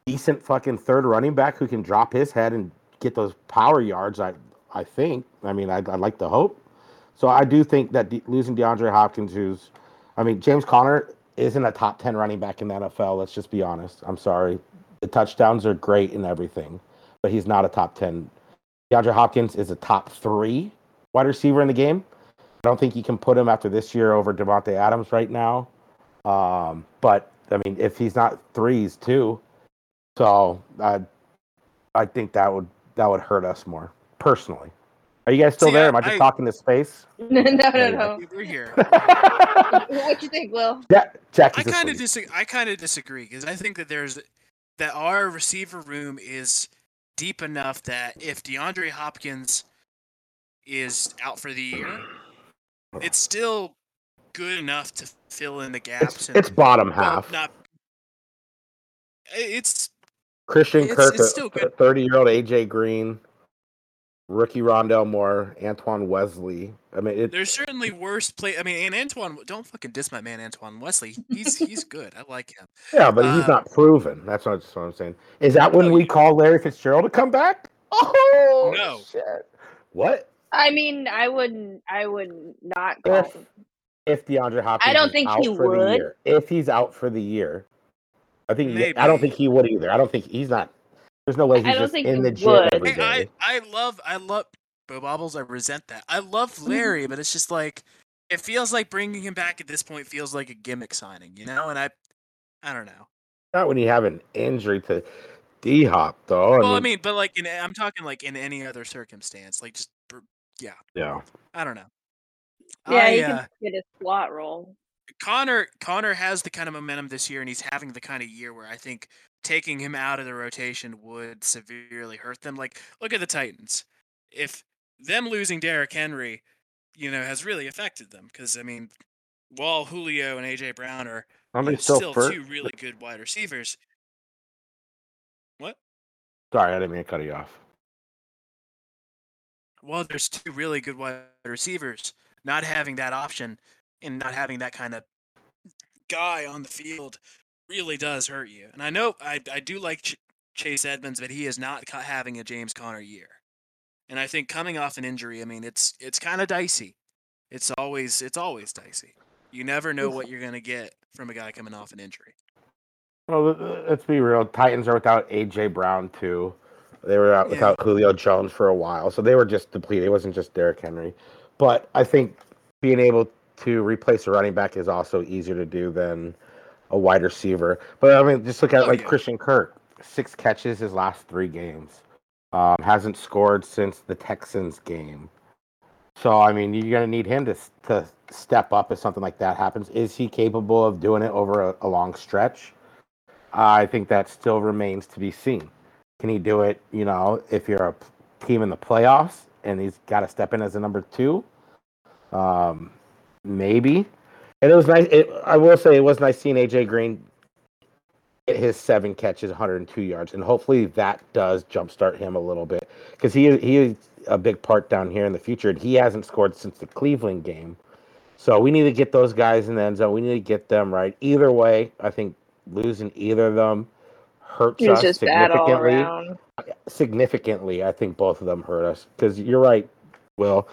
decent fucking third running back who can drop his head and get those power yards. I I think. I mean, I'd, I'd like to hope. So I do think that de- losing DeAndre Hopkins, who's, I mean, James Conner isn't a top ten running back in the NFL. Let's just be honest. I'm sorry. The touchdowns are great and everything, but he's not a top ten. DeAndre Hopkins is a top three wide receiver in the game. I don't think you can put him after this year over Davante Adams right now. Um, but I mean, if he's not three, he's two. So I, I think that would that would hurt us more personally. Are you guys still See, there? I- Am I just I- talking to space? (laughs) no, no, no. We're here. (laughs) what do you think, Will? Jack, Jack I is kind of disagree. I kind of disagree because I think that there's that our receiver room is deep enough that if DeAndre Hopkins is out for the year, it's still good enough to fill in the gaps. It's, and, it's bottom well, half. not. It's Christian it's- Kirk, it's still good. thirty-year-old AJ Green. Rookie Rondale Moore, Antoine Wesley. I mean, it, There's certainly worse play. I mean, and Antoine, don't fucking diss my man Antoine Wesley. He's he's good. I like him. yeah, but he's uh, not proven. That's what, that's what I'm saying. Is that when No, we you- call Larry Fitzgerald to come back? Oh No. shit! What I mean, I wouldn't. I would not call. if if DeAndre Hopkins? don't is think out he for the would. year? If he's out for the year, I think. he- I don't think he would either. I don't think he's not. There's no way I he's don't just think in he the gym would. every Hey, I. I love I love Bo Bobbles. I resent that. I love Larry, but it's just like it feels like bringing him back at this point feels like a gimmick signing, you know. And I I don't know. Not when you have an injury to D Hop, though. Well, I mean, but like in I'm talking like in any other circumstance, like just yeah, yeah. I don't know. Yeah, I, he uh, can get a slot role. Conner Conner has the kind of momentum this year, and he's having the kind of year where I think taking him out of the rotation would severely hurt them. Like, look at the Titans. If them losing Derrick Henry, you know, has really affected them because I mean, while Julio and AJ Brown are know, still, two really good wide receivers. What? Sorry, I didn't mean to cut you off. Well, there's two really good wide receivers. Not having that option and not having that kind of guy on the field really does hurt you. And I know I I do like Ch- Chase Edmonds, but he is not ca- having a James Conner year. And I think coming off an injury, I mean, it's it's kind of dicey. It's always it's always dicey. You never know what you're gonna get from a guy coming off an injury. Well, let's be real. Titans are without AJ Brown too. They were out Yeah. without Julio Jones for a while, so they were just depleted. It wasn't just Derrick Henry, but I think being able to replace a running back is also easier to do than a wide receiver. But I mean, just look at Oh, like yeah. Christian Kirk, six catches his last three games. Um, hasn't scored since the Texans game. So I mean, you're gonna need him to to step up if something like that happens. Is he capable of doing it over a, a long stretch? I think that still remains to be seen. Can he do it? You know, if you're a team in the playoffs and he's got to step in as a number two, um, maybe. And it was nice. It, I will say it was nice seeing AJ Green get his seven catches, 102 yards, and hopefully that does jumpstart him a little bit because he he is a big part down here in the future. And he hasn't scored since the Cleveland game, so we need to get those guys in the end zone. We need to get them right. Either way, I think losing either of them hurts It's us just bad all significantly significantly. I think both of them hurt us because you're right, Will.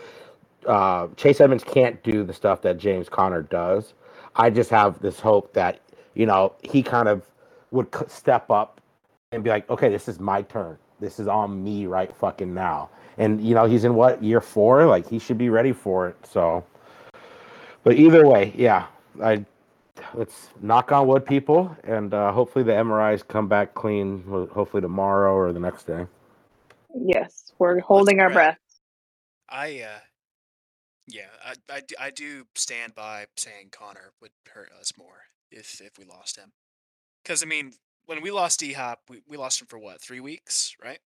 Uh, Chase Edmonds can't do the stuff that James Conner does. I just have this hope that you know he kind of would step up and be like, okay, this is my turn. This is on me right fucking now. And you know he's in what year four? Like he should be ready for it. So, but either way, yeah, I let's knock on wood, people, and uh, hopefully the MRIs come back clean. Hopefully tomorrow or the next day. Yes, we're holding our pray. breath. I uh yeah, I I do stand by saying Conner would hurt us more if if we lost him. Because I mean, when we lost D Hop, we, we lost him for what three weeks, right?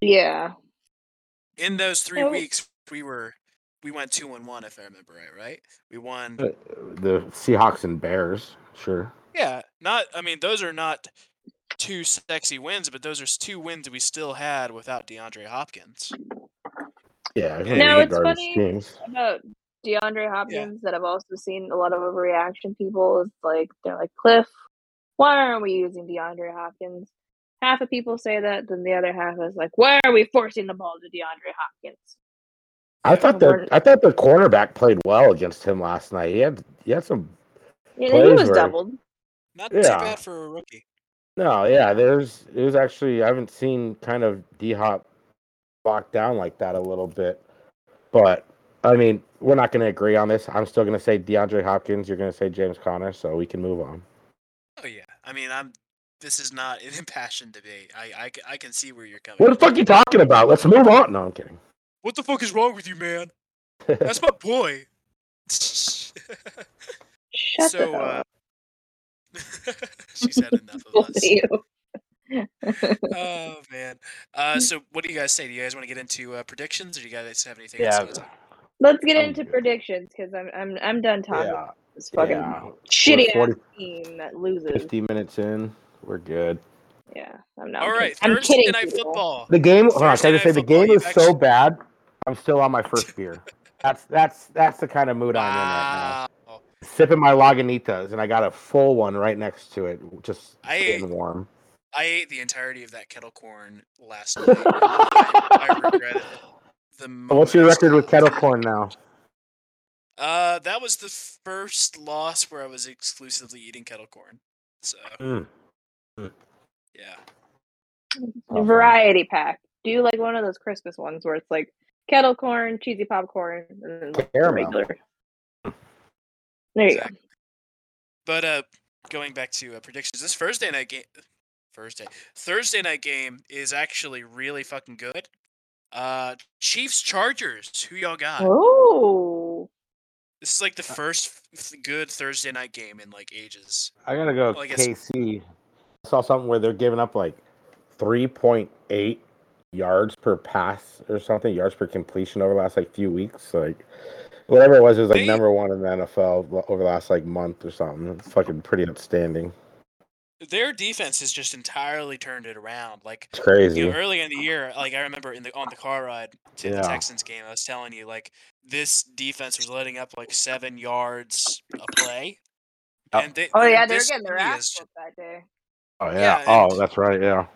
Yeah. In those three Oh. weeks, we were we went two and one, if I remember right. Right? We won. Uh, The Seahawks and Bears, sure. Yeah, not. I mean, those are not two sexy wins, but those are two wins we still had without DeAndre Hopkins. Yeah, No, really it's funny. teams. About DeAndre Hopkins that I've also seen a lot of overreaction people is like they're like Cliff, why aren't we using DeAndre Hopkins? Half of people say that, then the other half is like, why are we forcing the ball to DeAndre Hopkins? I thought the We're- I thought the cornerback played well against him last night. He had he had some Yeah, he was were- doubled. Not Yeah. too bad for a rookie. no, yeah. There's it was actually I haven't seen kind of D Hop locked down like that a little bit, but I mean we're not going to agree on this. I'm still going to say DeAndre Hopkins. You're going to say James Conner, so we can move on. Oh yeah, I mean, I'm. This is not an (laughs) impassioned debate. I I can see where you're coming. What the from. fuck you talking about? Let's move on. No, I'm kidding. What the fuck is wrong with you, man? (laughs) That's my boy. Shut (laughs) so, the uh, up. she said enough of Both us. Of you. Oh man. Uh, (laughs) so what do you guys say? Do you guys want to get into uh, predictions, or do you guys have anything? else Yeah, you Let's get I'm into good. predictions because I'm I'm I'm done talking yeah, this fucking yeah. shitty We're ass team that loses. 50 minutes in. We're good. Yeah, I'm not. All right, I'm kidding. night people. football. The game. Hold on, can I just say the football, game you've is so bad. I'm still on my first (laughs) beer. That's that's that's the kind of mood I'm in right now. Sipping my Lagunitas, and I got a full one right next to it, just I- getting warm. I ate the entirety of that kettle corn last (laughs) night. I, I regret it. The What's your record with kettle corn now? Uh, that was the first loss where I was exclusively eating kettle corn. So Mm. yeah, Oh, Variety pack. Do you like one of those Christmas ones where it's like kettle corn, cheesy popcorn, and then Caramel. regular. There you Exactly. but uh, going back to uh, predictions, this Thursday night game, Thursday, Thursday night game is actually really fucking good. Uh, Chiefs Chargers. Who y'all got? Oh, This is like the first f- good Thursday night game in like ages. I gotta go Well, I KC. I saw something where they're giving up like 3.8 yards per pass or something, yards per completion over the last like few weeks. Like whatever it was, it was like They- number one in the NFL over the last like month or something. It's fucking pretty outstanding. Their defense has just entirely turned it around. Like It's crazy. you know, early in the year, like I remember in the on the car ride to the Texans game, I was telling you like this defense was letting up like seven yards a play. Yep. And they, oh yeah, they're getting their ass is- that day. oh yeah. yeah, oh, and- that's right. Yeah.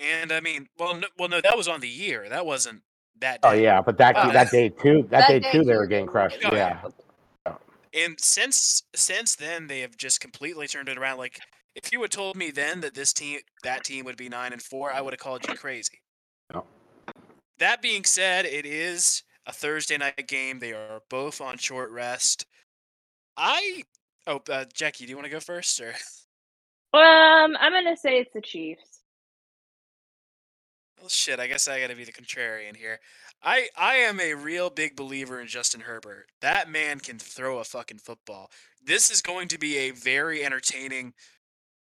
And I mean, well, no, well, no, that was on the year. That wasn't that. Oh day. yeah, but that Uh, that day too. That, That day, day too, they were getting were crushed. getting Yeah. And since since then, they have just completely turned it around. Like, if you had told me then that this team, that team would be nine and four, I would have called you crazy. Yep. That being said, it is a Thursday night game. They are both on short rest. I oh, uh, Jackie, do you want to go first or? Um, I'm gonna say it's the Chiefs. Well, shit. I guess I got to be the contrarian here. I I am a real big believer in Justin Herbert. That man can throw a fucking football. This is going to be a very entertaining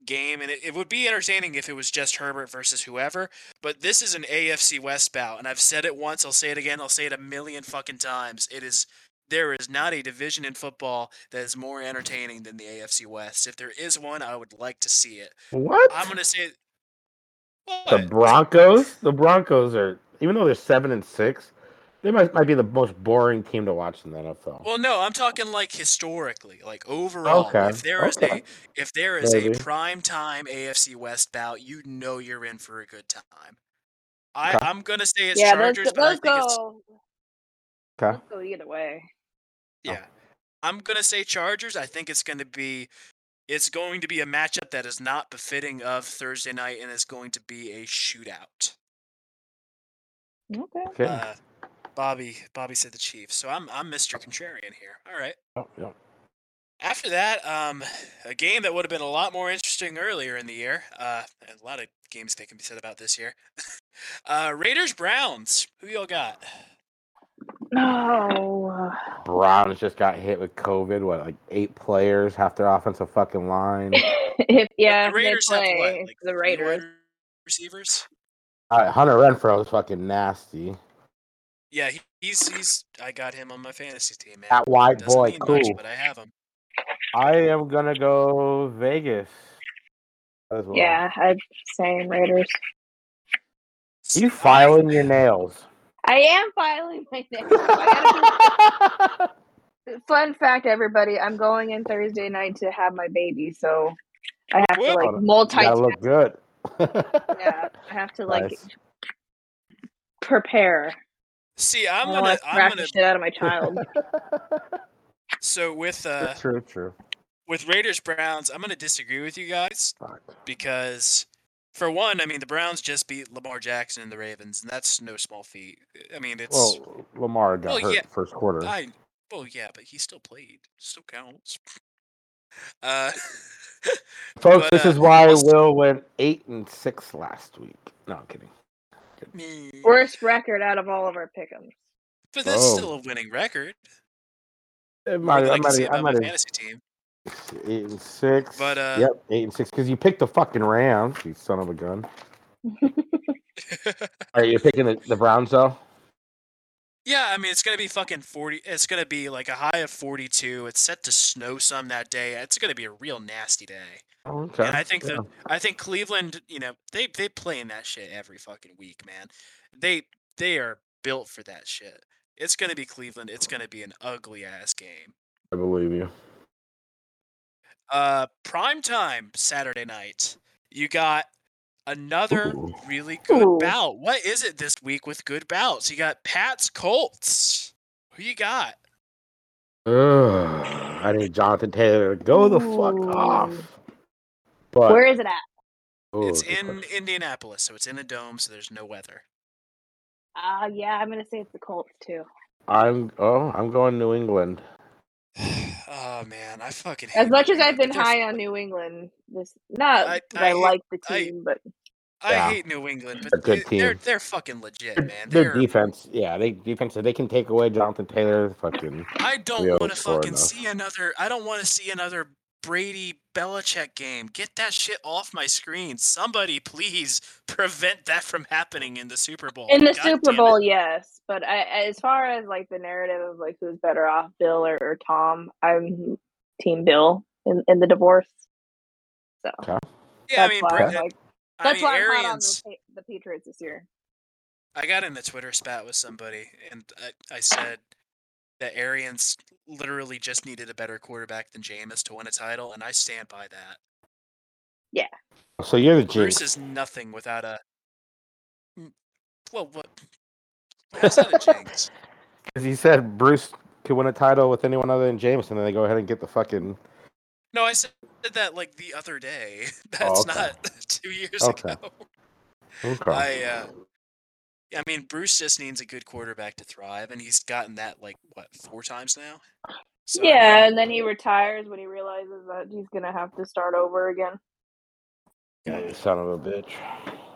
game, and it, it would be entertaining if it was just Herbert versus whoever. But this is an AFC West bout, and I've said it once. I'll say it again. I'll say it a million fucking times. It is. There is not a division in football that is more entertaining than the AFC West. If there is one, I would like to see it. What? I'm gonna say. the Broncos. The Broncos are even though they're seven and six, they might might be the most boring team to watch in the NFL. Well, no, I'm talking like historically, like overall. Okay, If there is okay. a if there is Maybe. a prime time AFC West bout, you know you're in for a good time. I, Okay. I'm gonna say it's yeah, Chargers, those, but I those think it's go. Okay. Those go either way. yeah. I'm gonna say Chargers. I think it's gonna be it's going to be a matchup that is not befitting of Thursday night, and it's going to be a shootout. Okay. Okay. Uh, Bobby Bobby said the Chiefs, so I'm I'm Mr. Contrarian here. All right. Oh, yeah. After that, um, a game that would have been a lot more interesting earlier in the year. Uh, a lot of games that can be said about this year. (laughs) uh, Raiders Browns. Who y'all got? No. Browns just got hit with COVID. What, like eight players, half their offensive fucking line. (laughs) if yeah, the if they Raiders have what? Like the Raiders. receivers. Uh, Hunter Renfrow is fucking nasty. Yeah, he, he's he's. I got him on my fantasy team, man. That white Doesn't boy, mean cool. much, but I have him. I am gonna go Vegas. As well. Yeah, I'm saying Raiders. You filing your nails. I am filing my nails. I gotta (laughs) Fun fact, everybody, I'm going in Thursday night to have my baby, so I oh, have to like multi. gotta look good. (laughs) Yeah, I have to like Nice. prepare. See, I I'm don't gonna want to I'm gonna the shit out of my child. (laughs) so with uh true, true. with Raiders Browns, I'm gonna disagree with you guys. Fuck. because for one, I mean the Browns just beat Lamar Jackson and the Ravens, and that's no small feat. I mean it's Well, Lamar got Well, hurt yeah, first quarter. I well yeah, but he still played, still counts. (laughs) Uh, (laughs) Folks, but, this uh, is why we'll s- Will went eight and six last week. No, I'm kidding. Me- Worst record out of all of our pick'ems. but that's Oh. still a winning record. It I might, would I like to might, see I about might my fantasy team. eight and six. But, uh, yep, eight and six because you picked the fucking Rams, you son of a gun. (laughs) Are you picking the, the Browns though? Yeah, I mean it's gonna be fucking forty. It's gonna be like a high of forty-two. It's set to snow some that day. It's gonna be a real nasty day. Oh, okay. And I think yeah. that I think Cleveland, you know, they they play in that shit every fucking week, man. They they are built for that shit. It's gonna be Cleveland. It's gonna be an ugly ass game. I believe you. Uh, prime time Saturday night. You got another Ooh. really good Ooh. bout. What is it this week with good bouts? You got Pat's Colts. Who you got? Ugh, I need Jonathan Taylor to go the fuck off. But Where is it at? It's good in question. Indianapolis, so it's in a dome, so there's no weather. Uh yeah, I'm gonna say it's the Colts too. I'm oh, I'm going New England. (sighs) oh man, I fucking hate As much New as I've been high on New England, this not I- I I, like the I- team, but I Yeah. hate New England, A but good they, they're team. they're fucking legit, Their- man. Their They're, defense, yeah, they defense. They can take away Jonathan Taylor. Fucking I don't want to fucking enough. see another. I don't want to see another Brady Belichick game. Get that shit off my screen. Somebody please prevent that from happening in the Super Bowl. in the God Super damn it. Bowl, yes. But I, as far as like the narrative of like who's better off, Bill or, or Tom, I'm Team Bill in, in the divorce. So Yeah, I mean, why Bra- I'm I that's mean, why I'm hot on the, Pa- the Patriots this year. I got in the Twitter spat with somebody, and I, I said that Arians literally just needed a better quarterback than Jameis to win a title, and I stand by that. Yeah. So you're the Bruce is nothing without a. Well, what? (laughs) How's that a jinx? Because he said Bruce could win a title with anyone other than Jameis, and then they go ahead and get the fucking. No, I said that like the other day. (laughs) That's okay. not (laughs) two years Okay. ago. Okay. I, uh, I mean, Bruce just needs a good quarterback to thrive, and he's gotten that like what four times now. So, yeah, and then he retires when he realizes that he's gonna have to start over again. Yeah, you son of a bitch.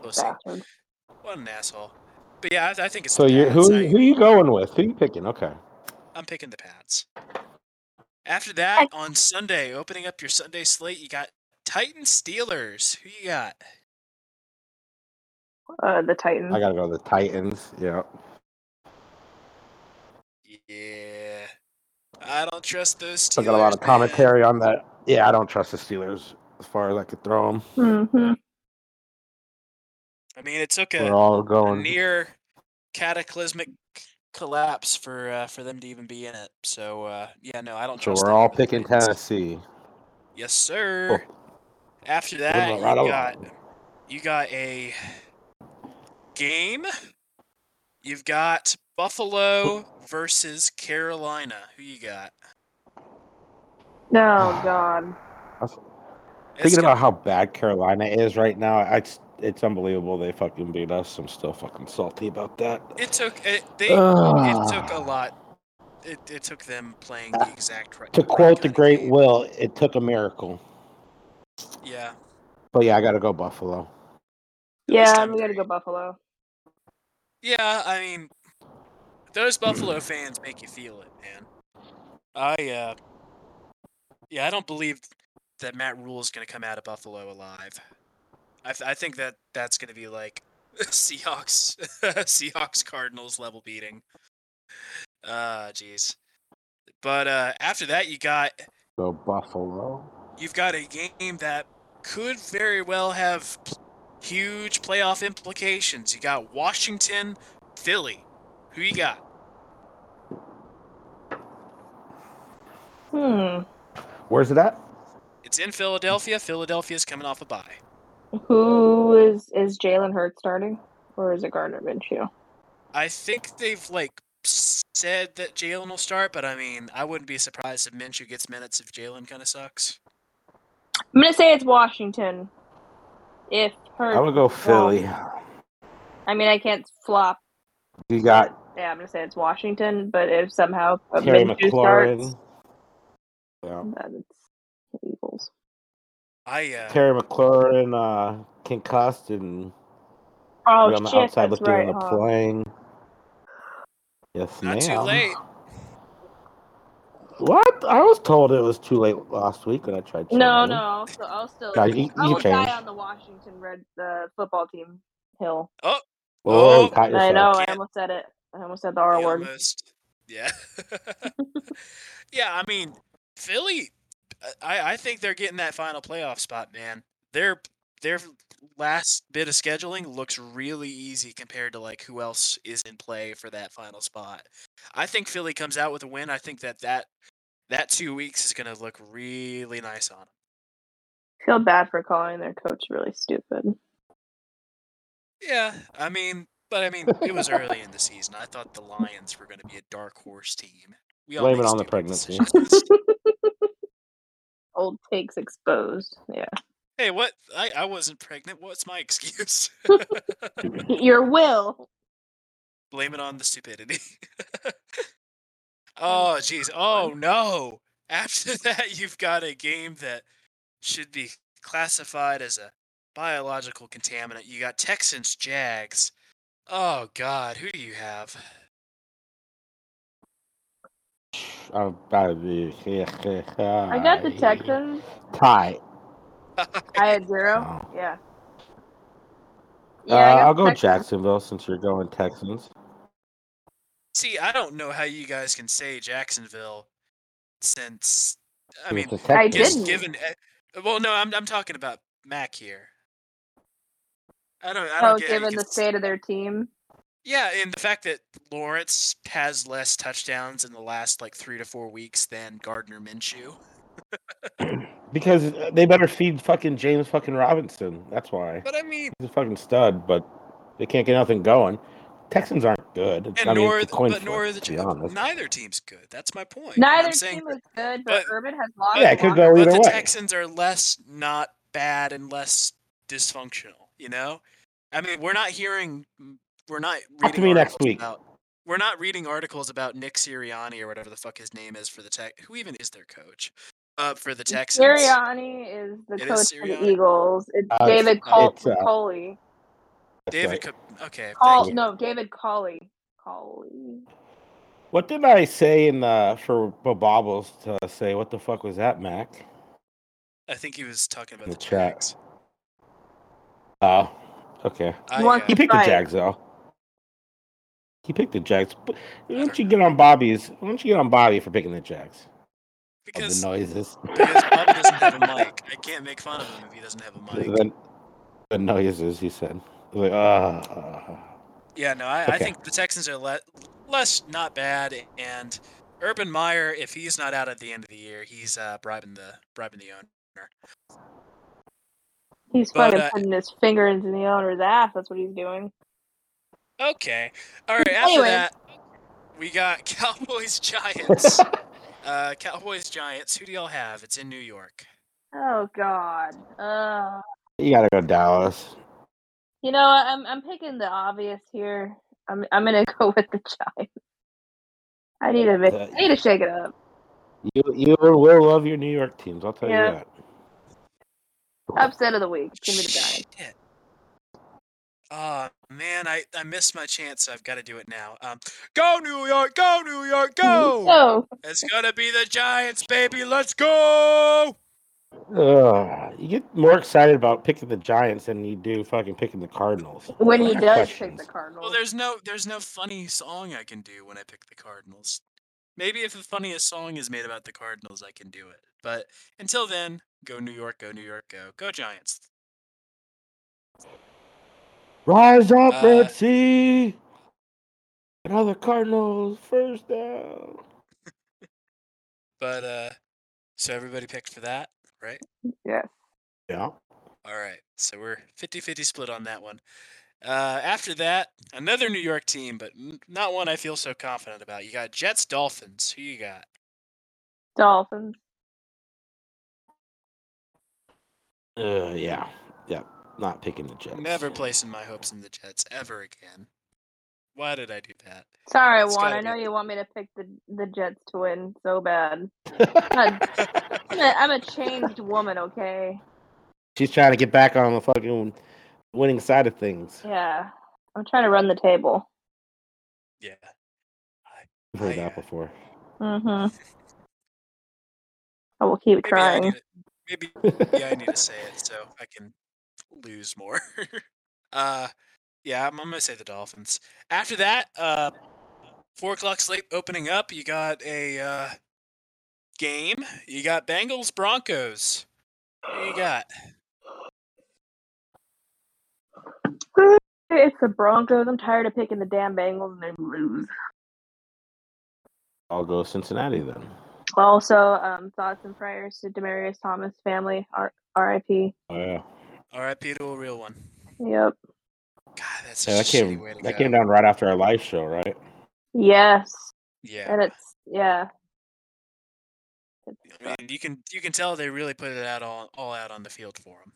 we'll see. Bastard. What an asshole. But yeah, I, I think it's. So the you Pats. who I, who you going with? Who you picking? Okay. I'm picking the Pats. After that, on Sunday, opening up your Sunday slate, you got Titans Steelers. Who you got? Uh, the Titans. I gotta go the Titans. Yeah. Yeah, I don't trust those Steelers. I got a lot of man. commentary on that. Yeah, I don't trust the Steelers as far as I could throw them. Mm-hmm. I mean, it took We're a, all a going. near cataclysmic collapse for uh, for them to even be in it. So uh, yeah, no, I don't So trust. we're all picking Titans. Tennessee. Yes, sir. After that, you right along. got you got a game. You've got Buffalo versus Carolina. Who you got? Oh (sighs) God. It's Thinking gonna- about how bad Carolina is right now, I, it's, it's unbelievable they fucking beat us. I'm still fucking salty about that. it took it, they it took a lot. It, it took them playing the exact right. to right quote the great game. Will, it took a miracle. Yeah, But yeah, I gotta go Buffalo. Yeah, time we gotta go Buffalo. yeah. I mean, those Buffalo fans make you feel it, man. I uh, yeah, I don't believe that Matt Rhule is going to come out of Buffalo alive. I, th- I think that that's going to be like (laughs) Seahawks, (laughs) Seahawks Cardinals level beating. Ah, jeez. But uh, after that, you got the Buffalo. you've got a game that could very well have huge playoff implications. You got Washington, Philly. Who you got? Hmm. Where's it at? It's in Philadelphia. Philadelphia's coming off a bye. Who is is Jalen Hurts starting, or is it Gardner Minshew? I think they've like said that Jalen will start, but I mean, I wouldn't be surprised if Minshew gets minutes if Jalen kind of sucks. I'm gonna say it's Washington. If Hurts, I'm gonna go Philly. I mean, I can't flop. You got Yeah, I'm gonna say it's Washington. But if somehow uh, Terry Minshew starts, Yeah. then it's the Eagles. I uh, Terry McLaurin uh, concussed and Oh we're on the shit, outside looking right. in the huh? plane. Yes, not too late. What? I was told it was too late last week when I tried. To. No, no, I'll still, I'll still, No, you- you I'll can die on the Washington Red uh, football team hill. Oh, Oh, Oh, you caught I know. I Can't- almost said it. I almost said the R They word. almost, yeah, (laughs) (laughs) yeah. I mean, Philly. I I think they're getting that final playoff spot, man. Their their last bit of scheduling looks really easy compared to like who else is in play for that final spot. I think Philly comes out with a win. I think that that that two weeks is going to look really nice on them. Feel bad for calling their coach really stupid. Yeah, I mean, but I mean, it was early in the season. I thought the Lions were going to be a dark horse team. We all Blame make it on the pregnancy. (laughs) Old takes exposed. Yeah. hey, what? I, I wasn't pregnant. What's my (laughs) excuse? (laughs) Your will. Blame it on the stupidity. (laughs) oh, oh jeez. Oh, no. After that, you've got a game that should be classified as a biological contaminant. You got Texans, Jags. Oh, God. Who do you have? I'm I got the Texans. Tie. (laughs) I had zero. Oh. Yeah. Uh, I got I'll go Texans. Jacksonville since you're going Texans. See, I don't know how you guys can say Jacksonville since I mean, It's the I Texans. didn't. given eh, well, no, I'm I'm talking about Mac here. I don't I don't Oh, get how you given the s- state of their team. Yeah, and the fact that Lawrence has less touchdowns in the last like three to four weeks than Gardner Minshew. (clears throat) Because uh, they better feed fucking James fucking Robinson. That's why. But I mean, He's a fucking stud, but they can't get nothing going. Texans aren't good. and I nor it's a coin but flip, nor the to be Ja- honest. neither team's good. That's my point. Neither I'm saying team that- is good, but- but, Urban has lost. Yeah, it could go of- but either the way. Texans are less not bad and less dysfunctional. You know, I mean, we're not hearing, we're not Talk reading to me next articles week. about. We're not reading articles about Nick Sirianni or whatever the fuck his name is for the Tech. Who even is their coach? Uh, for the Texans. Sirianni is the It is coach for the Eagles. It's Uh, David it's- Col- it's, uh, Coley. David. right. Co- okay. Col- thank you. no, David Coley. Coley. What did I say in uh, for Bo Bobbles to say? What the fuck was that, Mac? I think he was talking about In the, the chat. Jags. Oh, okay. I, want- uh, He picked the Right. Jags though. He picked the Jags. Why don't you get on Bobby's? Why don't you get on Bobby for picking the Jags? Of because the noises. because Bobby (laughs) doesn't have a mic. I can't make fun of him if he doesn't have a mic. the, the noises. He said. Like, ah. Yeah, no, I, I think the Texans are le- less not bad, and Urban Meyer, if he's not out at the end of the year, he's uh, bribing the bribing the owner. He's But, fucking uh, putting his finger into the owner's ass. That's what he's doing. Okay, all right. After Anyway. that, we got (laughs) Cowboys Giants. (laughs) uh, Cowboys Giants. Who do y'all have? It's in New York. Oh God. Uh, you gotta go Dallas. you know. I'm I'm picking the obvious here. I'm I'm gonna (laughs) go with the Giants. I need to I need to shake it up. You you will love your New York teams. I'll tell Yeah. you that. Upset of the week. It's gonna the Giants. Shit. Oh man, I, I missed my chance, so I've got to do it now. Um, go New York, go New York, go! So It's gonna be the Giants, baby. Let's go! Ugh, you get more excited about picking the Giants than you do fucking picking the Cardinals. when he I have does pick the Cardinals, Well, there's no there's no funny song I can do when I pick the Cardinals. Maybe if the funniest song is made about the Cardinals, I can do it. But until then, go New York, go New York, go go Giants. Rise up, Uh, Red Sea! Another Cardinals first down. But uh, so everybody picked for that, right? Yeah. Yeah. All right, so we're 50-50 split on that one. Uh, after that, another New York team, but not one I feel so confident about. You got Jets, Dolphins. Who you got? Dolphins. Uh, yeah. Yeah. Not picking the Jets. Never placing my hopes in the Jets ever again. Why did I do that? Sorry, It's Juan. gotta I be- know you want me to pick the the Jets to win so bad. (laughs) I'm a, I'm a changed woman, okay? She's trying to get back on the fucking winning side of things. Yeah. I'm trying to run the table. Yeah. I've heard I, that uh, before. Mm-hmm. (laughs) I will keep Maybe trying. need to, maybe (laughs) yeah, I need to say it so I can lose more. (laughs) uh, yeah, I'm, I'm gonna say the Dolphins. After that, uh, four o'clock slate opening up. You got a uh, game. You got Bengals Broncos. What you got? (sighs) It's the Broncos. I'm tired of picking the damn Bengals and they lose. I'll go Cincinnati then. Also, um, thoughts and prayers to Demaryius Thomas family. R- R.I.P. Oh yeah. R.I.P. to a real one. Yep. God, that's Yeah, such that came way to that go. came down right after our live show, right? Yes. Yeah, And it's yeah. I mean, you can you can tell they really put it out all all out on the field for him.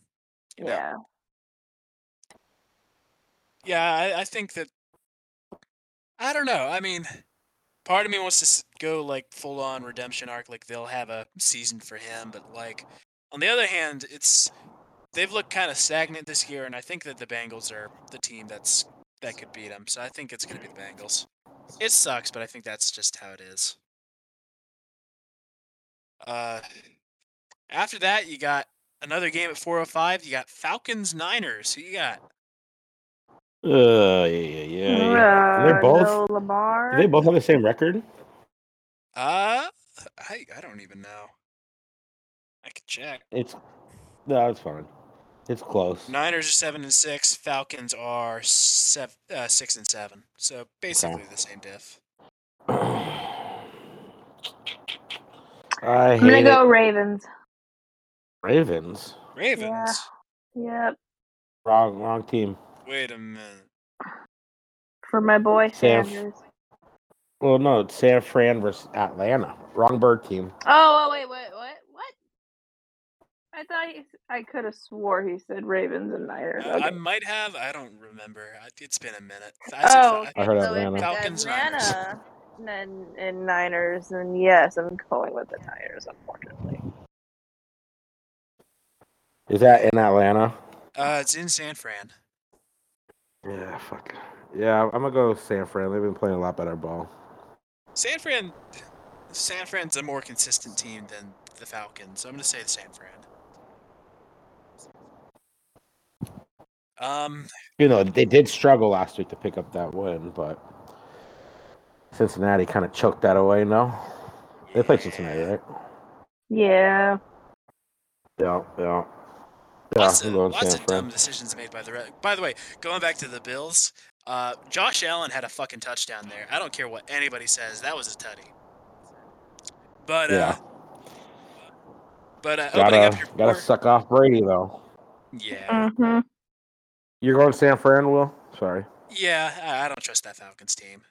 you know? yeah. Yeah, I, I think that. I don't know. I mean, part of me wants to go like full on redemption arc, like they'll have a season for him. But like, on the other hand, it's they've looked kind of stagnant this year, and I think that the Bengals are the team that's that could beat them. So I think it's gonna be the Bengals. It sucks, but I think that's just how it is. Uh, after that, you got another game at 4:05. You got Falcons Niners. Who you got? Uh, yeah, yeah, yeah. yeah. They're both. no Lamar. Do they both have the same record? Uh, I I don't even know. I could check. It's no, it's fine. It's close. Niners are seven and six. Falcons are seven, uh, six and seven. So basically the same diff. I I'm gonna hate go it. Ravens. Ravens. Ravens. Yep. Wrong, wrong team. Wait a minute. For my boy Sam. Sanders. Well, no, it's San Fran versus Atlanta. Wrong bird team. Oh, oh wait, wait, what? What? I thought he, s- I could have swore he said Ravens and Niners. Uh, Okay. I might have. I don't remember. I- It's been a minute. I said oh, Fa- okay. I heard so Atlanta. if Falcons, it's Niners. Atlanta and, and Niners, then yes, I'm going with the Niners, unfortunately. Is that in Atlanta? Uh, it's in San Fran. Yeah, fuck. Yeah, I'm gonna go San Fran. They've been playing a lot better ball. San Fran. San Fran's a more consistent team than the Falcons. So I'm gonna say San Fran. Um, You know, they did struggle last week to pick up that win, but Cincinnati kind of choked that away. No, they played Cincinnati, right? Yeah. Yeah, yeah. Yeah, lots of, lots of dumb decisions made by the. Re- by the way, going back to the Bills, uh, Josh Allen had a fucking touchdown there. I don't care what anybody says. That was a tutty. But uh, Yeah. but uh, opening up Gotta your gotta four- suck off Brady though. yeah, Mm-hmm. You're going to San Fran, Will? Sorry. yeah. I, I don't trust that Falcons team.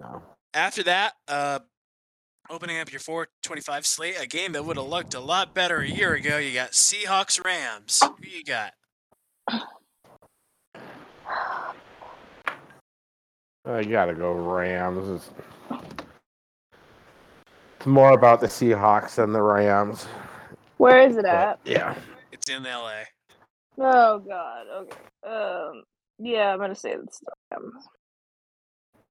No. After that, uh, opening up your 425 slate, a game that would have looked a lot better a year ago. You got Seahawks Rams. Who you got? I gotta go Rams. It's, it's more about the Seahawks than the Rams. Where is it But, at? yeah. It's in L.A. Oh God. Okay. Um. Yeah, I'm gonna say it's them.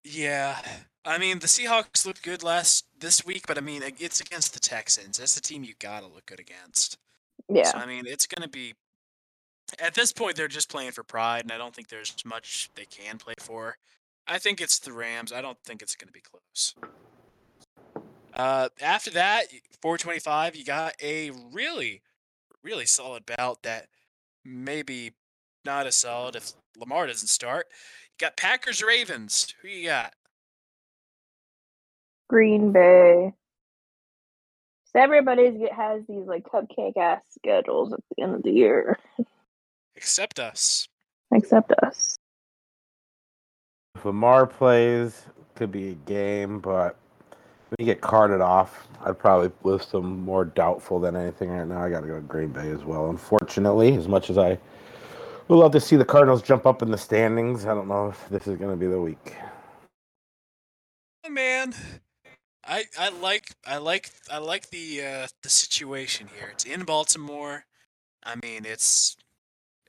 Yeah, I mean the Seahawks looked good last this week, but I mean it's against the Texans. That's the team you gotta look good against. Yeah. So I mean it's gonna be. At this point, they're just playing for pride, and I don't think there's much they can play for. I think it's the Rams. I don't think it's gonna be close. Uh, after that, 425, you got a really, really solid bout that maybe not as solid if Lamar doesn't start. You got Packers Ravens. Who you got? Green Bay. So everybody's get has these like cupcake ass schedules at the end of the year, Except us. except us. If Lamar plays, could be a game, but get carted off, I'd probably list them more doubtful than anything right now. I got to go to Green Bay as well. Unfortunately, as much as I would love to see the Cardinals jump up in the standings, I don't know if this is going to be the week. Man, I I like I like I like the uh, the situation here. It's in Baltimore. I mean, it's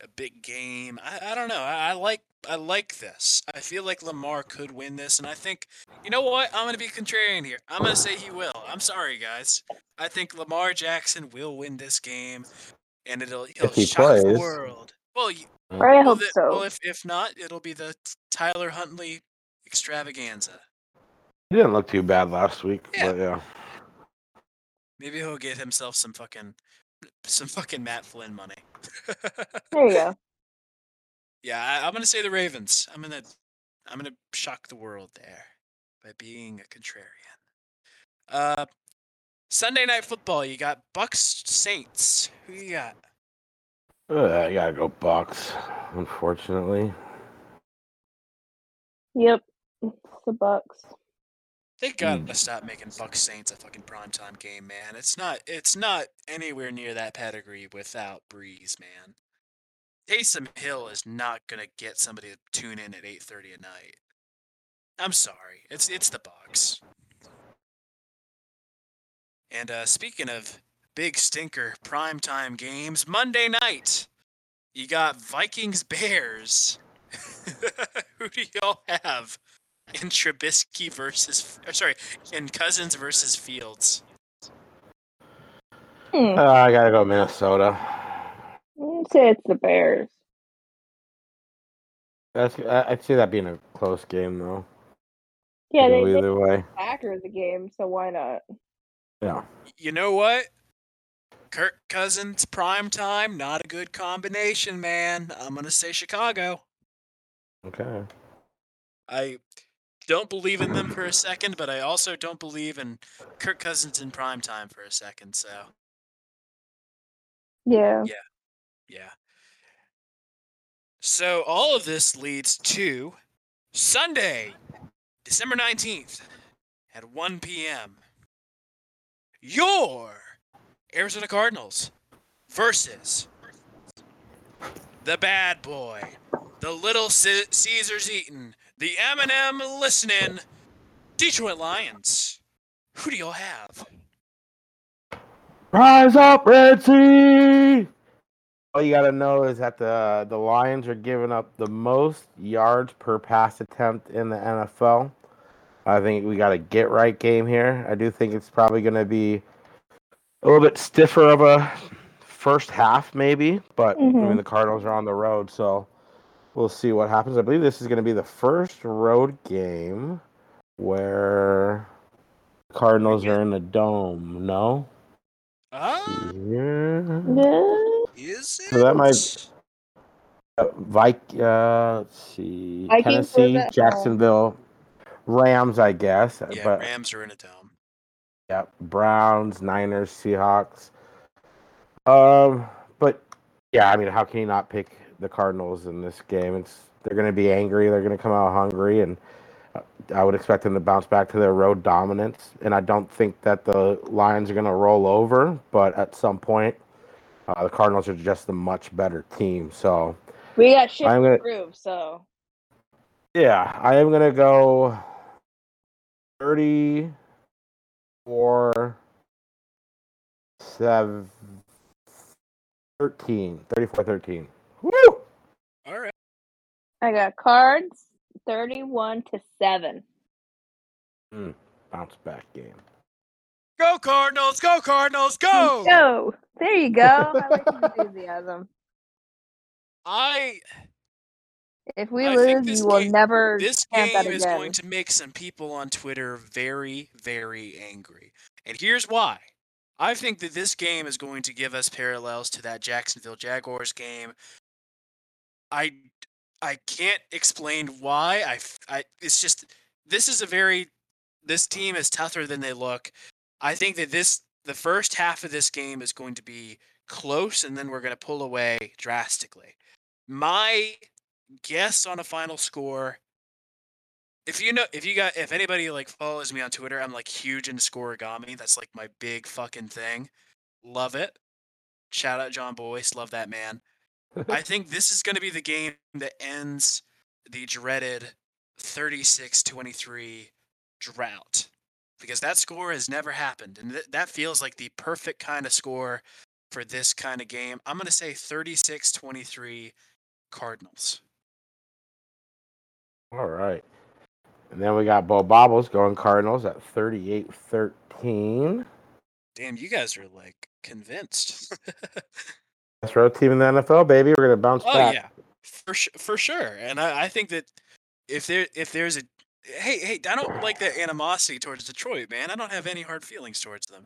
a big game. I, I don't know. I, I like I like this. I feel like Lamar could win this, and I think you know what? I'm gonna be contrarian here. I'm gonna say he will. I'm sorry, guys. I think Lamar Jackson will win this game, and it'll he'll If he shock the world. Well, you, uh-huh. I well, hope the- so. well, if if not, it'll be the Tyler Huntley extravaganza. He didn't look too bad last week, Yeah. but yeah. Maybe he'll get himself some fucking some fucking Matt Flynn money. (laughs) There you go. Yeah, I, I'm gonna say the Ravens. I'm gonna I'm gonna shock the world there by being a contrarian. Uh, Sunday night football. You got Bucks Saints. Who you got? Ugh, I gotta go Bucks, unfortunately. Yep. It's the Bucks. They gotta Mm. stop making Bucks Saints a fucking primetime game, man. It's not it's not anywhere near that pedigree without Brees, man. Taysom Hill is not gonna get somebody to tune in at eight thirty at night. I'm sorry. It's it's the Bucks. And uh, speaking of big stinker primetime games, Monday night, you got Vikings Bears. (laughs) Who do y'all have? in Trubisky versus, or sorry, in Cousins versus Fields. Hmm. Uh, I gotta go Minnesota. I'd say it's the Bears. That's I- I'd see that being a close game though. Yeah, they, go they either way. Packers the game, so why not? Yeah. You know what? Kirk Cousins prime time, not a good combination, man. I'm gonna say Chicago. Okay. I don't believe in them for a second, but I also don't believe in Kirk Cousins in prime time for a second. So Yeah. yeah. So all of this leads to Sunday, December 19th at 1 p.m. Your Arizona Cardinals versus the bad boy, the little C- Caesars eating, the M&M listening, Detroit Lions. Who do y'all have? Rise up, Red Sea! All you gotta know is that the the Lions are giving up the most yards per pass attempt in the NFL. I think we got a get right game here. I do think it's probably gonna be a little bit stiffer of a first half, maybe. But I mean, Mhm. the Cardinals are on the road, so we'll see what happens. I believe this is gonna be the first road game where Cardinals are in the dome. No. Ah, Yeah. Yeah. Is it? So that might- Uh, Vik, uh, let's see, Vikings was Tennessee. Jacksonville, Rams, I guess. Yeah, but Rams are in a dome. yeah, Browns, Niners, Seahawks. Um, but yeah, I mean, how can you not pick the Cardinals in this game? It's they're going to be angry. They're going to come out hungry, and uh, I would expect them to bounce back to their road dominance. And I don't think that the Lions are going to roll over, but at some point, uh, the Cardinals are just a much better team. So. We got shit I'm to gonna- prove, so Yeah, I am gonna go thirty-four, seven, 13, 34, 13. Woo! All right. I got cards thirty-one to seven. Bounce back game. Go Cardinals! Go Cardinals! Go! Go. There you go. I like (laughs) enthusiasm. I If we I lose, you will game- never this game is going to make some people on Twitter very, very angry. And here's why. I think that this game is going to give us parallels to that Jacksonville Jaguars game. I I can't explain why. I, I it's just this is a very this team is tougher than they look. I think that this the first half of this game is going to be close and then we're going to pull away drastically. My guess on a final score if you know if you got if anybody like follows me on twitter i'm like huge into scorigami that's like my big fucking thing. Love it. Shout out Jon Bois. Love that man. I (laughs) think this is going to be the game that ends the dreaded 36-23 drought because that score has never happened and th- that feels like the perfect kind of score for this kind of game i'm going to say 36-23 cardinals All right. And then we got Bo Bobbles going Cardinals at 38 13. Damn, you guys are like convinced. (laughs) Best road team in the NFL, baby. We're going to bounce oh back. yeah, for su- for sure. And I, I think that if there if there's a hey, hey, I don't like that animosity towards Detroit, man. I don't have any hard feelings towards them.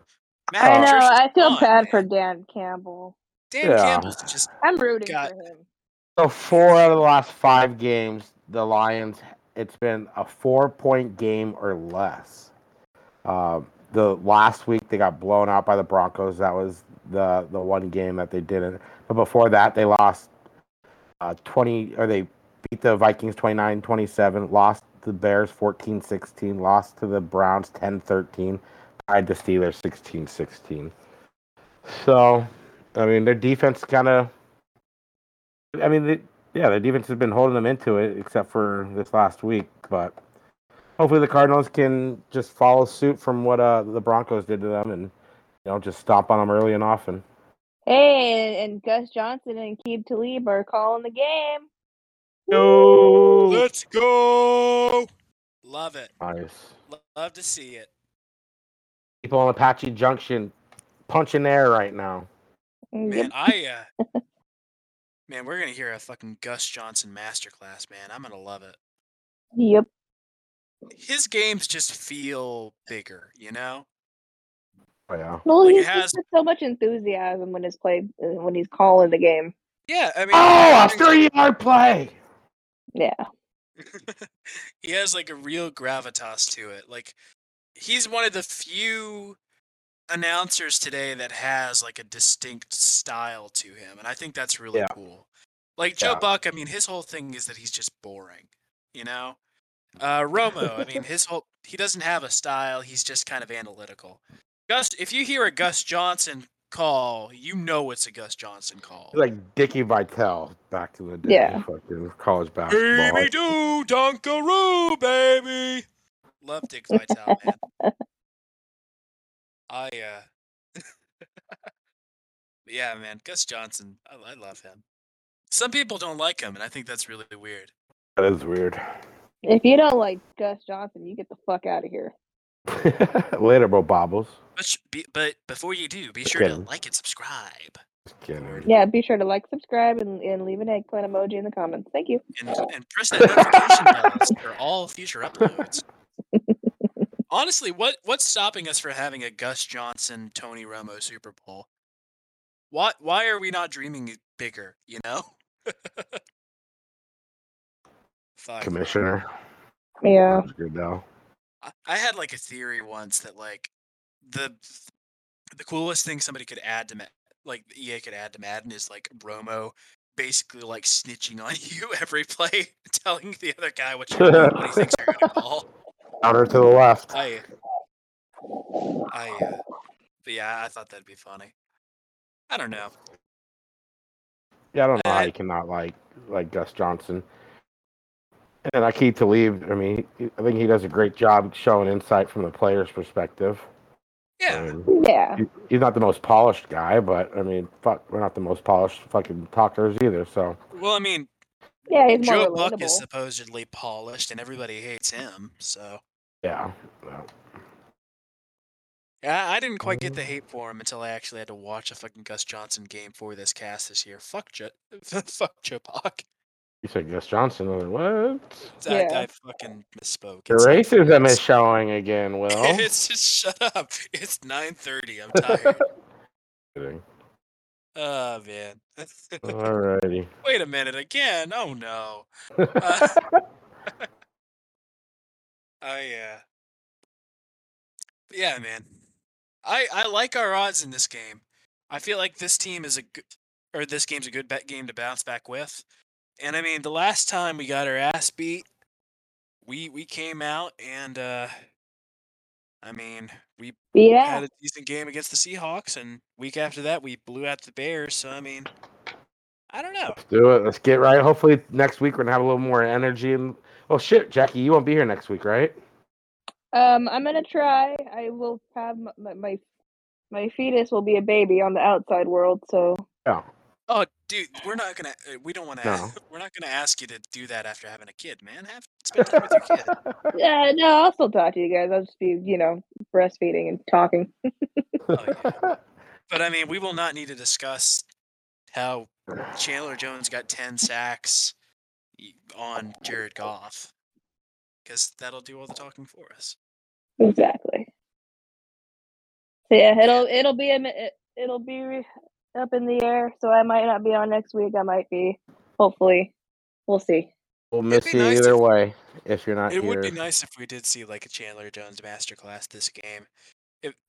Matt I know. I feel gone, bad for. Dan Campbell. Dan Yeah. Campbell's just I'm rooting Got- for him. So four out of the last five games, the Lions, it's been a four-point game or less. Uh, the last week they got blown out by the Broncos. That was the the one game that they didn't. But before that, they lost uh, 20 or they beat the Vikings 29-27, lost to the Bears 14-16, lost to the Browns 10-13, tied the Steelers 16-16. So, I mean, their defense kind of I mean, yeah, their defense has been holding them into it, except for this last week. But hopefully, the Cardinals can just follow suit from what uh, the Broncos did to them, and you know, just stomp on them early and often. Hey, and, and Gus Johnson and Aqib Talib are calling the game. No, let's go. Love it. nice. Lo- Love to see it. People on Apache Junction punching air right now. Man, I uh (laughs) Man, we're gonna hear a fucking Gus Johnson masterclass, man. I'm gonna love it. Yep. His games just feel bigger, you know? Oh yeah. Well, Like, it he's has- just so much enthusiasm when he's play uh, when he's calling the game. Yeah, I mean Oh, a he- three-yard play. Yeah. (laughs) he has like a real gravitas to it. Like he's one of the few announcers today that has like a distinct style to him, and I think that's really Yeah. cool. Like Joe Yeah. Buck, I mean, his whole thing is that he's just boring, you know. Uh, Romo, I mean, (laughs) his whole he doesn't have a style. He's just kind of analytical. Gus, if you hear a Gus Johnson call, you know it's a Gus Johnson call. Like Dickie Vitale back in the day. Yeah. Fucking college basketball. Baby do Dunkaroo, baby. Love Dick Vitale, man. (laughs) I uh (laughs) Yeah, man, Gus Johnson, I, I love him. Some people don't like him, and I think that's really weird. That is weird. If you don't like Gus Johnson, you get the fuck out of here. (laughs) Later, bro, bobbles. But sh- be, but before you do, be Just sure to like and subscribe, Just kidding. Yeah, be sure to like, subscribe, and, and leave an eggplant emoji in the comments. Thank you. and, and press that notification bell for all future uploads. (laughs) Honestly, what what's stopping us from having a Gus Johnson Tony Romo Super Bowl? Why why are we not dreaming bigger? You know. (laughs) Fuck. Commissioner. Yeah. That's good though. I, I had like a theory once that like the the coolest thing somebody could add to Ma- like EA could add to Madden is like Romo basically like snitching on (laughs) you every play, telling the other guy what you what he thinks you're gonna (laughs) call. Counter to the left. I I uh, but yeah, I thought that'd be funny. I don't know. Yeah, I don't know how Uh, you cannot like like Gus Johnson. And Aqib Talib. I mean, I think he does a great job showing insight from the player's perspective. I Yeah. mean, Yeah. he- he's not the most polished guy, but I mean, fuck, we're not the most polished fucking talkers either. So Well, I mean, Yeah, he's more Joe Buck is supposedly polished, and everybody hates him. So yeah, well, yeah, I didn't quite get mm-hmm. the hate for him until I actually had to watch a fucking Gus Johnson game for this cast this year. Fuck Joe, (laughs) fuck Joe Buck. You said Gus Johnson. I was like, what? I, Yeah. I fucking misspoke. The It's- racism is showing again, (laughs) Will. it's just shut up. It's nine thirty. I'm tired. (laughs) Kidding. oh man. Alrighty. (laughs) Wait a minute again. Oh no. Uh, Oh yeah. Yeah, man. I I like our odds in this game. I feel like this team is a good, or this game's a good bet game to bounce back with. And I mean, the last time we got our ass beat, we we came out and uh I mean, we Yeah. had a decent game against the Seahawks and week after that we blew out the Bears, so I mean, I don't know. Let's do it. Let's get right. Hopefully next week we're gonna have a little more energy. And oh shit, Jackie, you won't be here next week, right? Um, I'm gonna try. I will have my, my my fetus will be a baby on the outside world, so Yeah. Oh, dude, we're not gonna. uh, We don't want to. No. (laughs) We're not gonna ask you to do that after having a kid, man. Have spend time with your kid. yeah, no, I'll still talk to you guys. I'll just be, you know, breastfeeding and talking. Oh, yeah. (laughs) But I mean, we will not need to discuss how Chandler Jones got ten sacks y- on Jared Goff, because that'll do all the talking for us. Exactly. So yeah, it'll it'll be a, mi- it, it'll be re- up in the air. So I might not be on next week. I might be. Hopefully, we'll see. We'll miss you nice either if- way if you're not It here. would be nice if we did see like a Chandler Jones masterclass this game.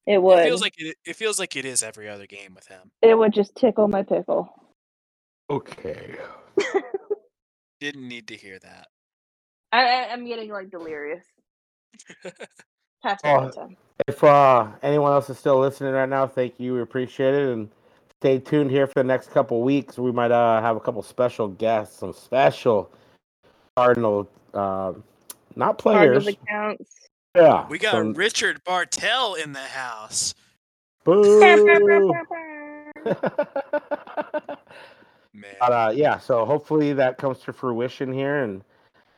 It would. It feels like it, it feels like it is every other game with him. it would just tickle my pickle. Okay. (laughs) Didn't need to hear that. I, I I'm getting like delirious. (laughs) Past Oh. If uh, anyone else is still listening right now, thank you. We appreciate it. And stay tuned here for the next couple weeks. We might uh, have a couple special guests, some special Cardinal, uh, not players. Cardinals accounts. Yeah. We got some- Richard Bartel in the house. Boo! (laughs) Man. But uh, yeah, so hopefully that comes to fruition here. And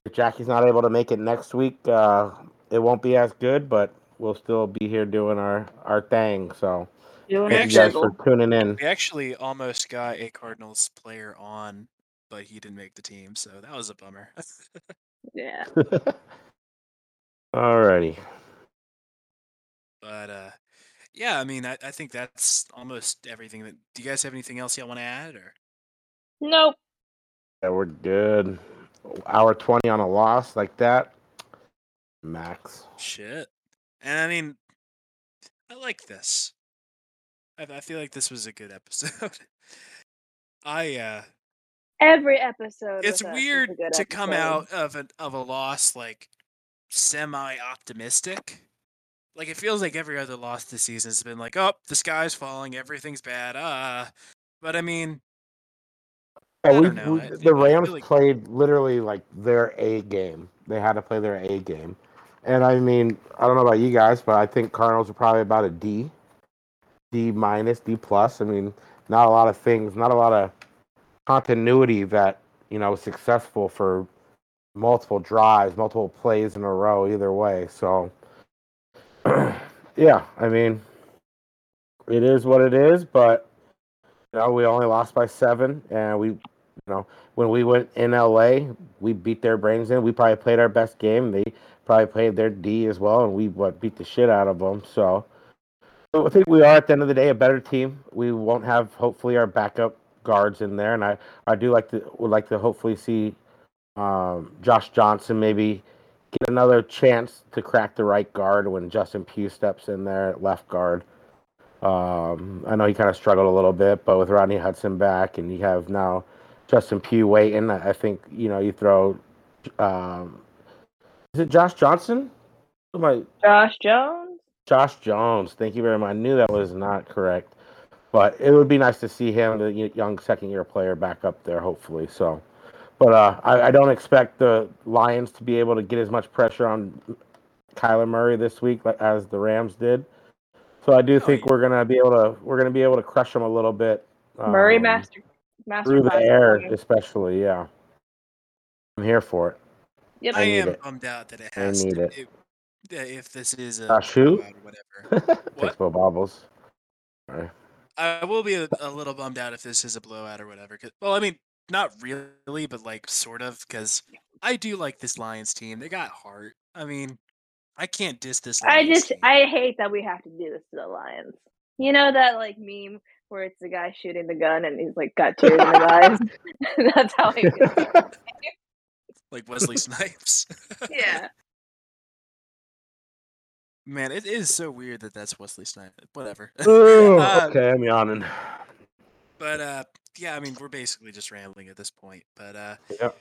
if Jackie's not able to make it next week, uh, it won't be as good, but we'll still be here doing our, our thing. So Doing We thank a you guys for tuning in. We actually almost got a Cardinals player on, but he didn't make the team, so that was a bummer. (laughs) Yeah. (laughs) Alrighty. but uh yeah, I mean I, I think that's almost everything that do you guys have anything else y'all want to add or Nope. Yeah, we're good. Hour 20 on a loss like that. Max. shit? And I mean I like this. I, I feel like this was a good episode. (laughs) I uh Every episode. it's with us is a weird good to come out of a of a loss like semi optimistic. Like it feels like every other loss this season has been like, oh, the sky's falling, everything's bad. Ah, but I mean, Yeah, I we, don't know, we- I- the I Rams feel like- played literally like their A game. They had to play their A game. And I mean, I don't know about you guys, but I think Cardinals are probably about a D, D minus, D plus. I mean, not a lot of things, not a lot of continuity that you know successful for multiple drives, multiple plays in a row, either way. So, (clears throat) yeah, I mean, it is what it is. But you know, we only lost by seven, and we, you know, when we went in LA, we beat their brains in. We probably played our best game. They probably played their D as well, and we what beat the shit out of them. So I think we are at the end of the day a better team. We won't have hopefully our backup guards in there, and I I do like to would like to hopefully see um, Josh Johnson maybe get another chance to crack the right guard when Justin Pugh steps in there at left guard. Um, I know he kind of struggled a little bit, but with Rodney Hudson back, and you have now Justin Pugh waiting, I think you know you throw. Um, is it Josh Johnson? I- Josh Jones. Josh Jones. Thank you very much. I knew that was not correct, but it would be nice to see him, the young second-year player, back up there. Hopefully, so. But uh, I, I don't expect the Lions to be able to get as much pressure on Kyler Murray this week as the Rams did. So I do think we're gonna be able to we're gonna be able to crush them a little bit. Murray um, master. Master through the air, performance. especially. Yeah, I'm here for it. Yep. I I am it. bummed out that it I has need to, it. if, yeah, if this is a Uh, shoot? blowout or whatever. (laughs) What? Expo bobbles. Sorry. I will be a, a little bummed out if this is a blowout or whatever. 'cause- well, I mean, not really, but like sort of, because I do like this Lions team. They got heart. I mean, I can't diss this. I just team. I hate that we have to do this to the Lions. You know that like meme where it's the guy shooting the gun and he's like got tears in his eyes. (laughs) That's how I (laughs) feel. like Wesley Snipes. Yeah. Man, it is so weird that that's Wesley Snipes. Whatever. (laughs) Ooh, Uh, okay, I'm yawning. But uh, yeah, I mean, we're basically just rambling at this point. But uh, Yep.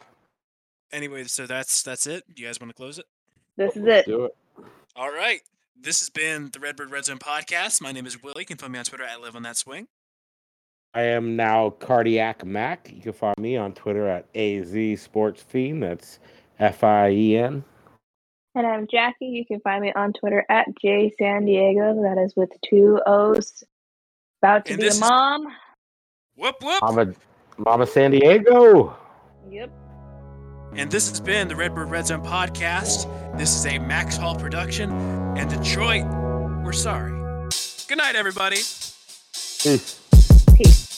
anyway, so that's that's it. You guys want to close it? This is Let's it. Do it. All right. This has been the Redbird Red Zone podcast. My name is Willie. You can find me on Twitter at Live on That Swing. I am now Cardiac Mac. You can find me on Twitter at AZ Sports Fiend. That's F I E N. And I'm Jackie. You can find me on Twitter at J San Diego. That is with two O's. About to And be this a is- mom. Whoop whoop. Mama, Mama San Diego. Yep. And this has been the Redbird Red Zone podcast. This is a Max Hall production. And Detroit, we're sorry. Good night, everybody. Peace. Peace.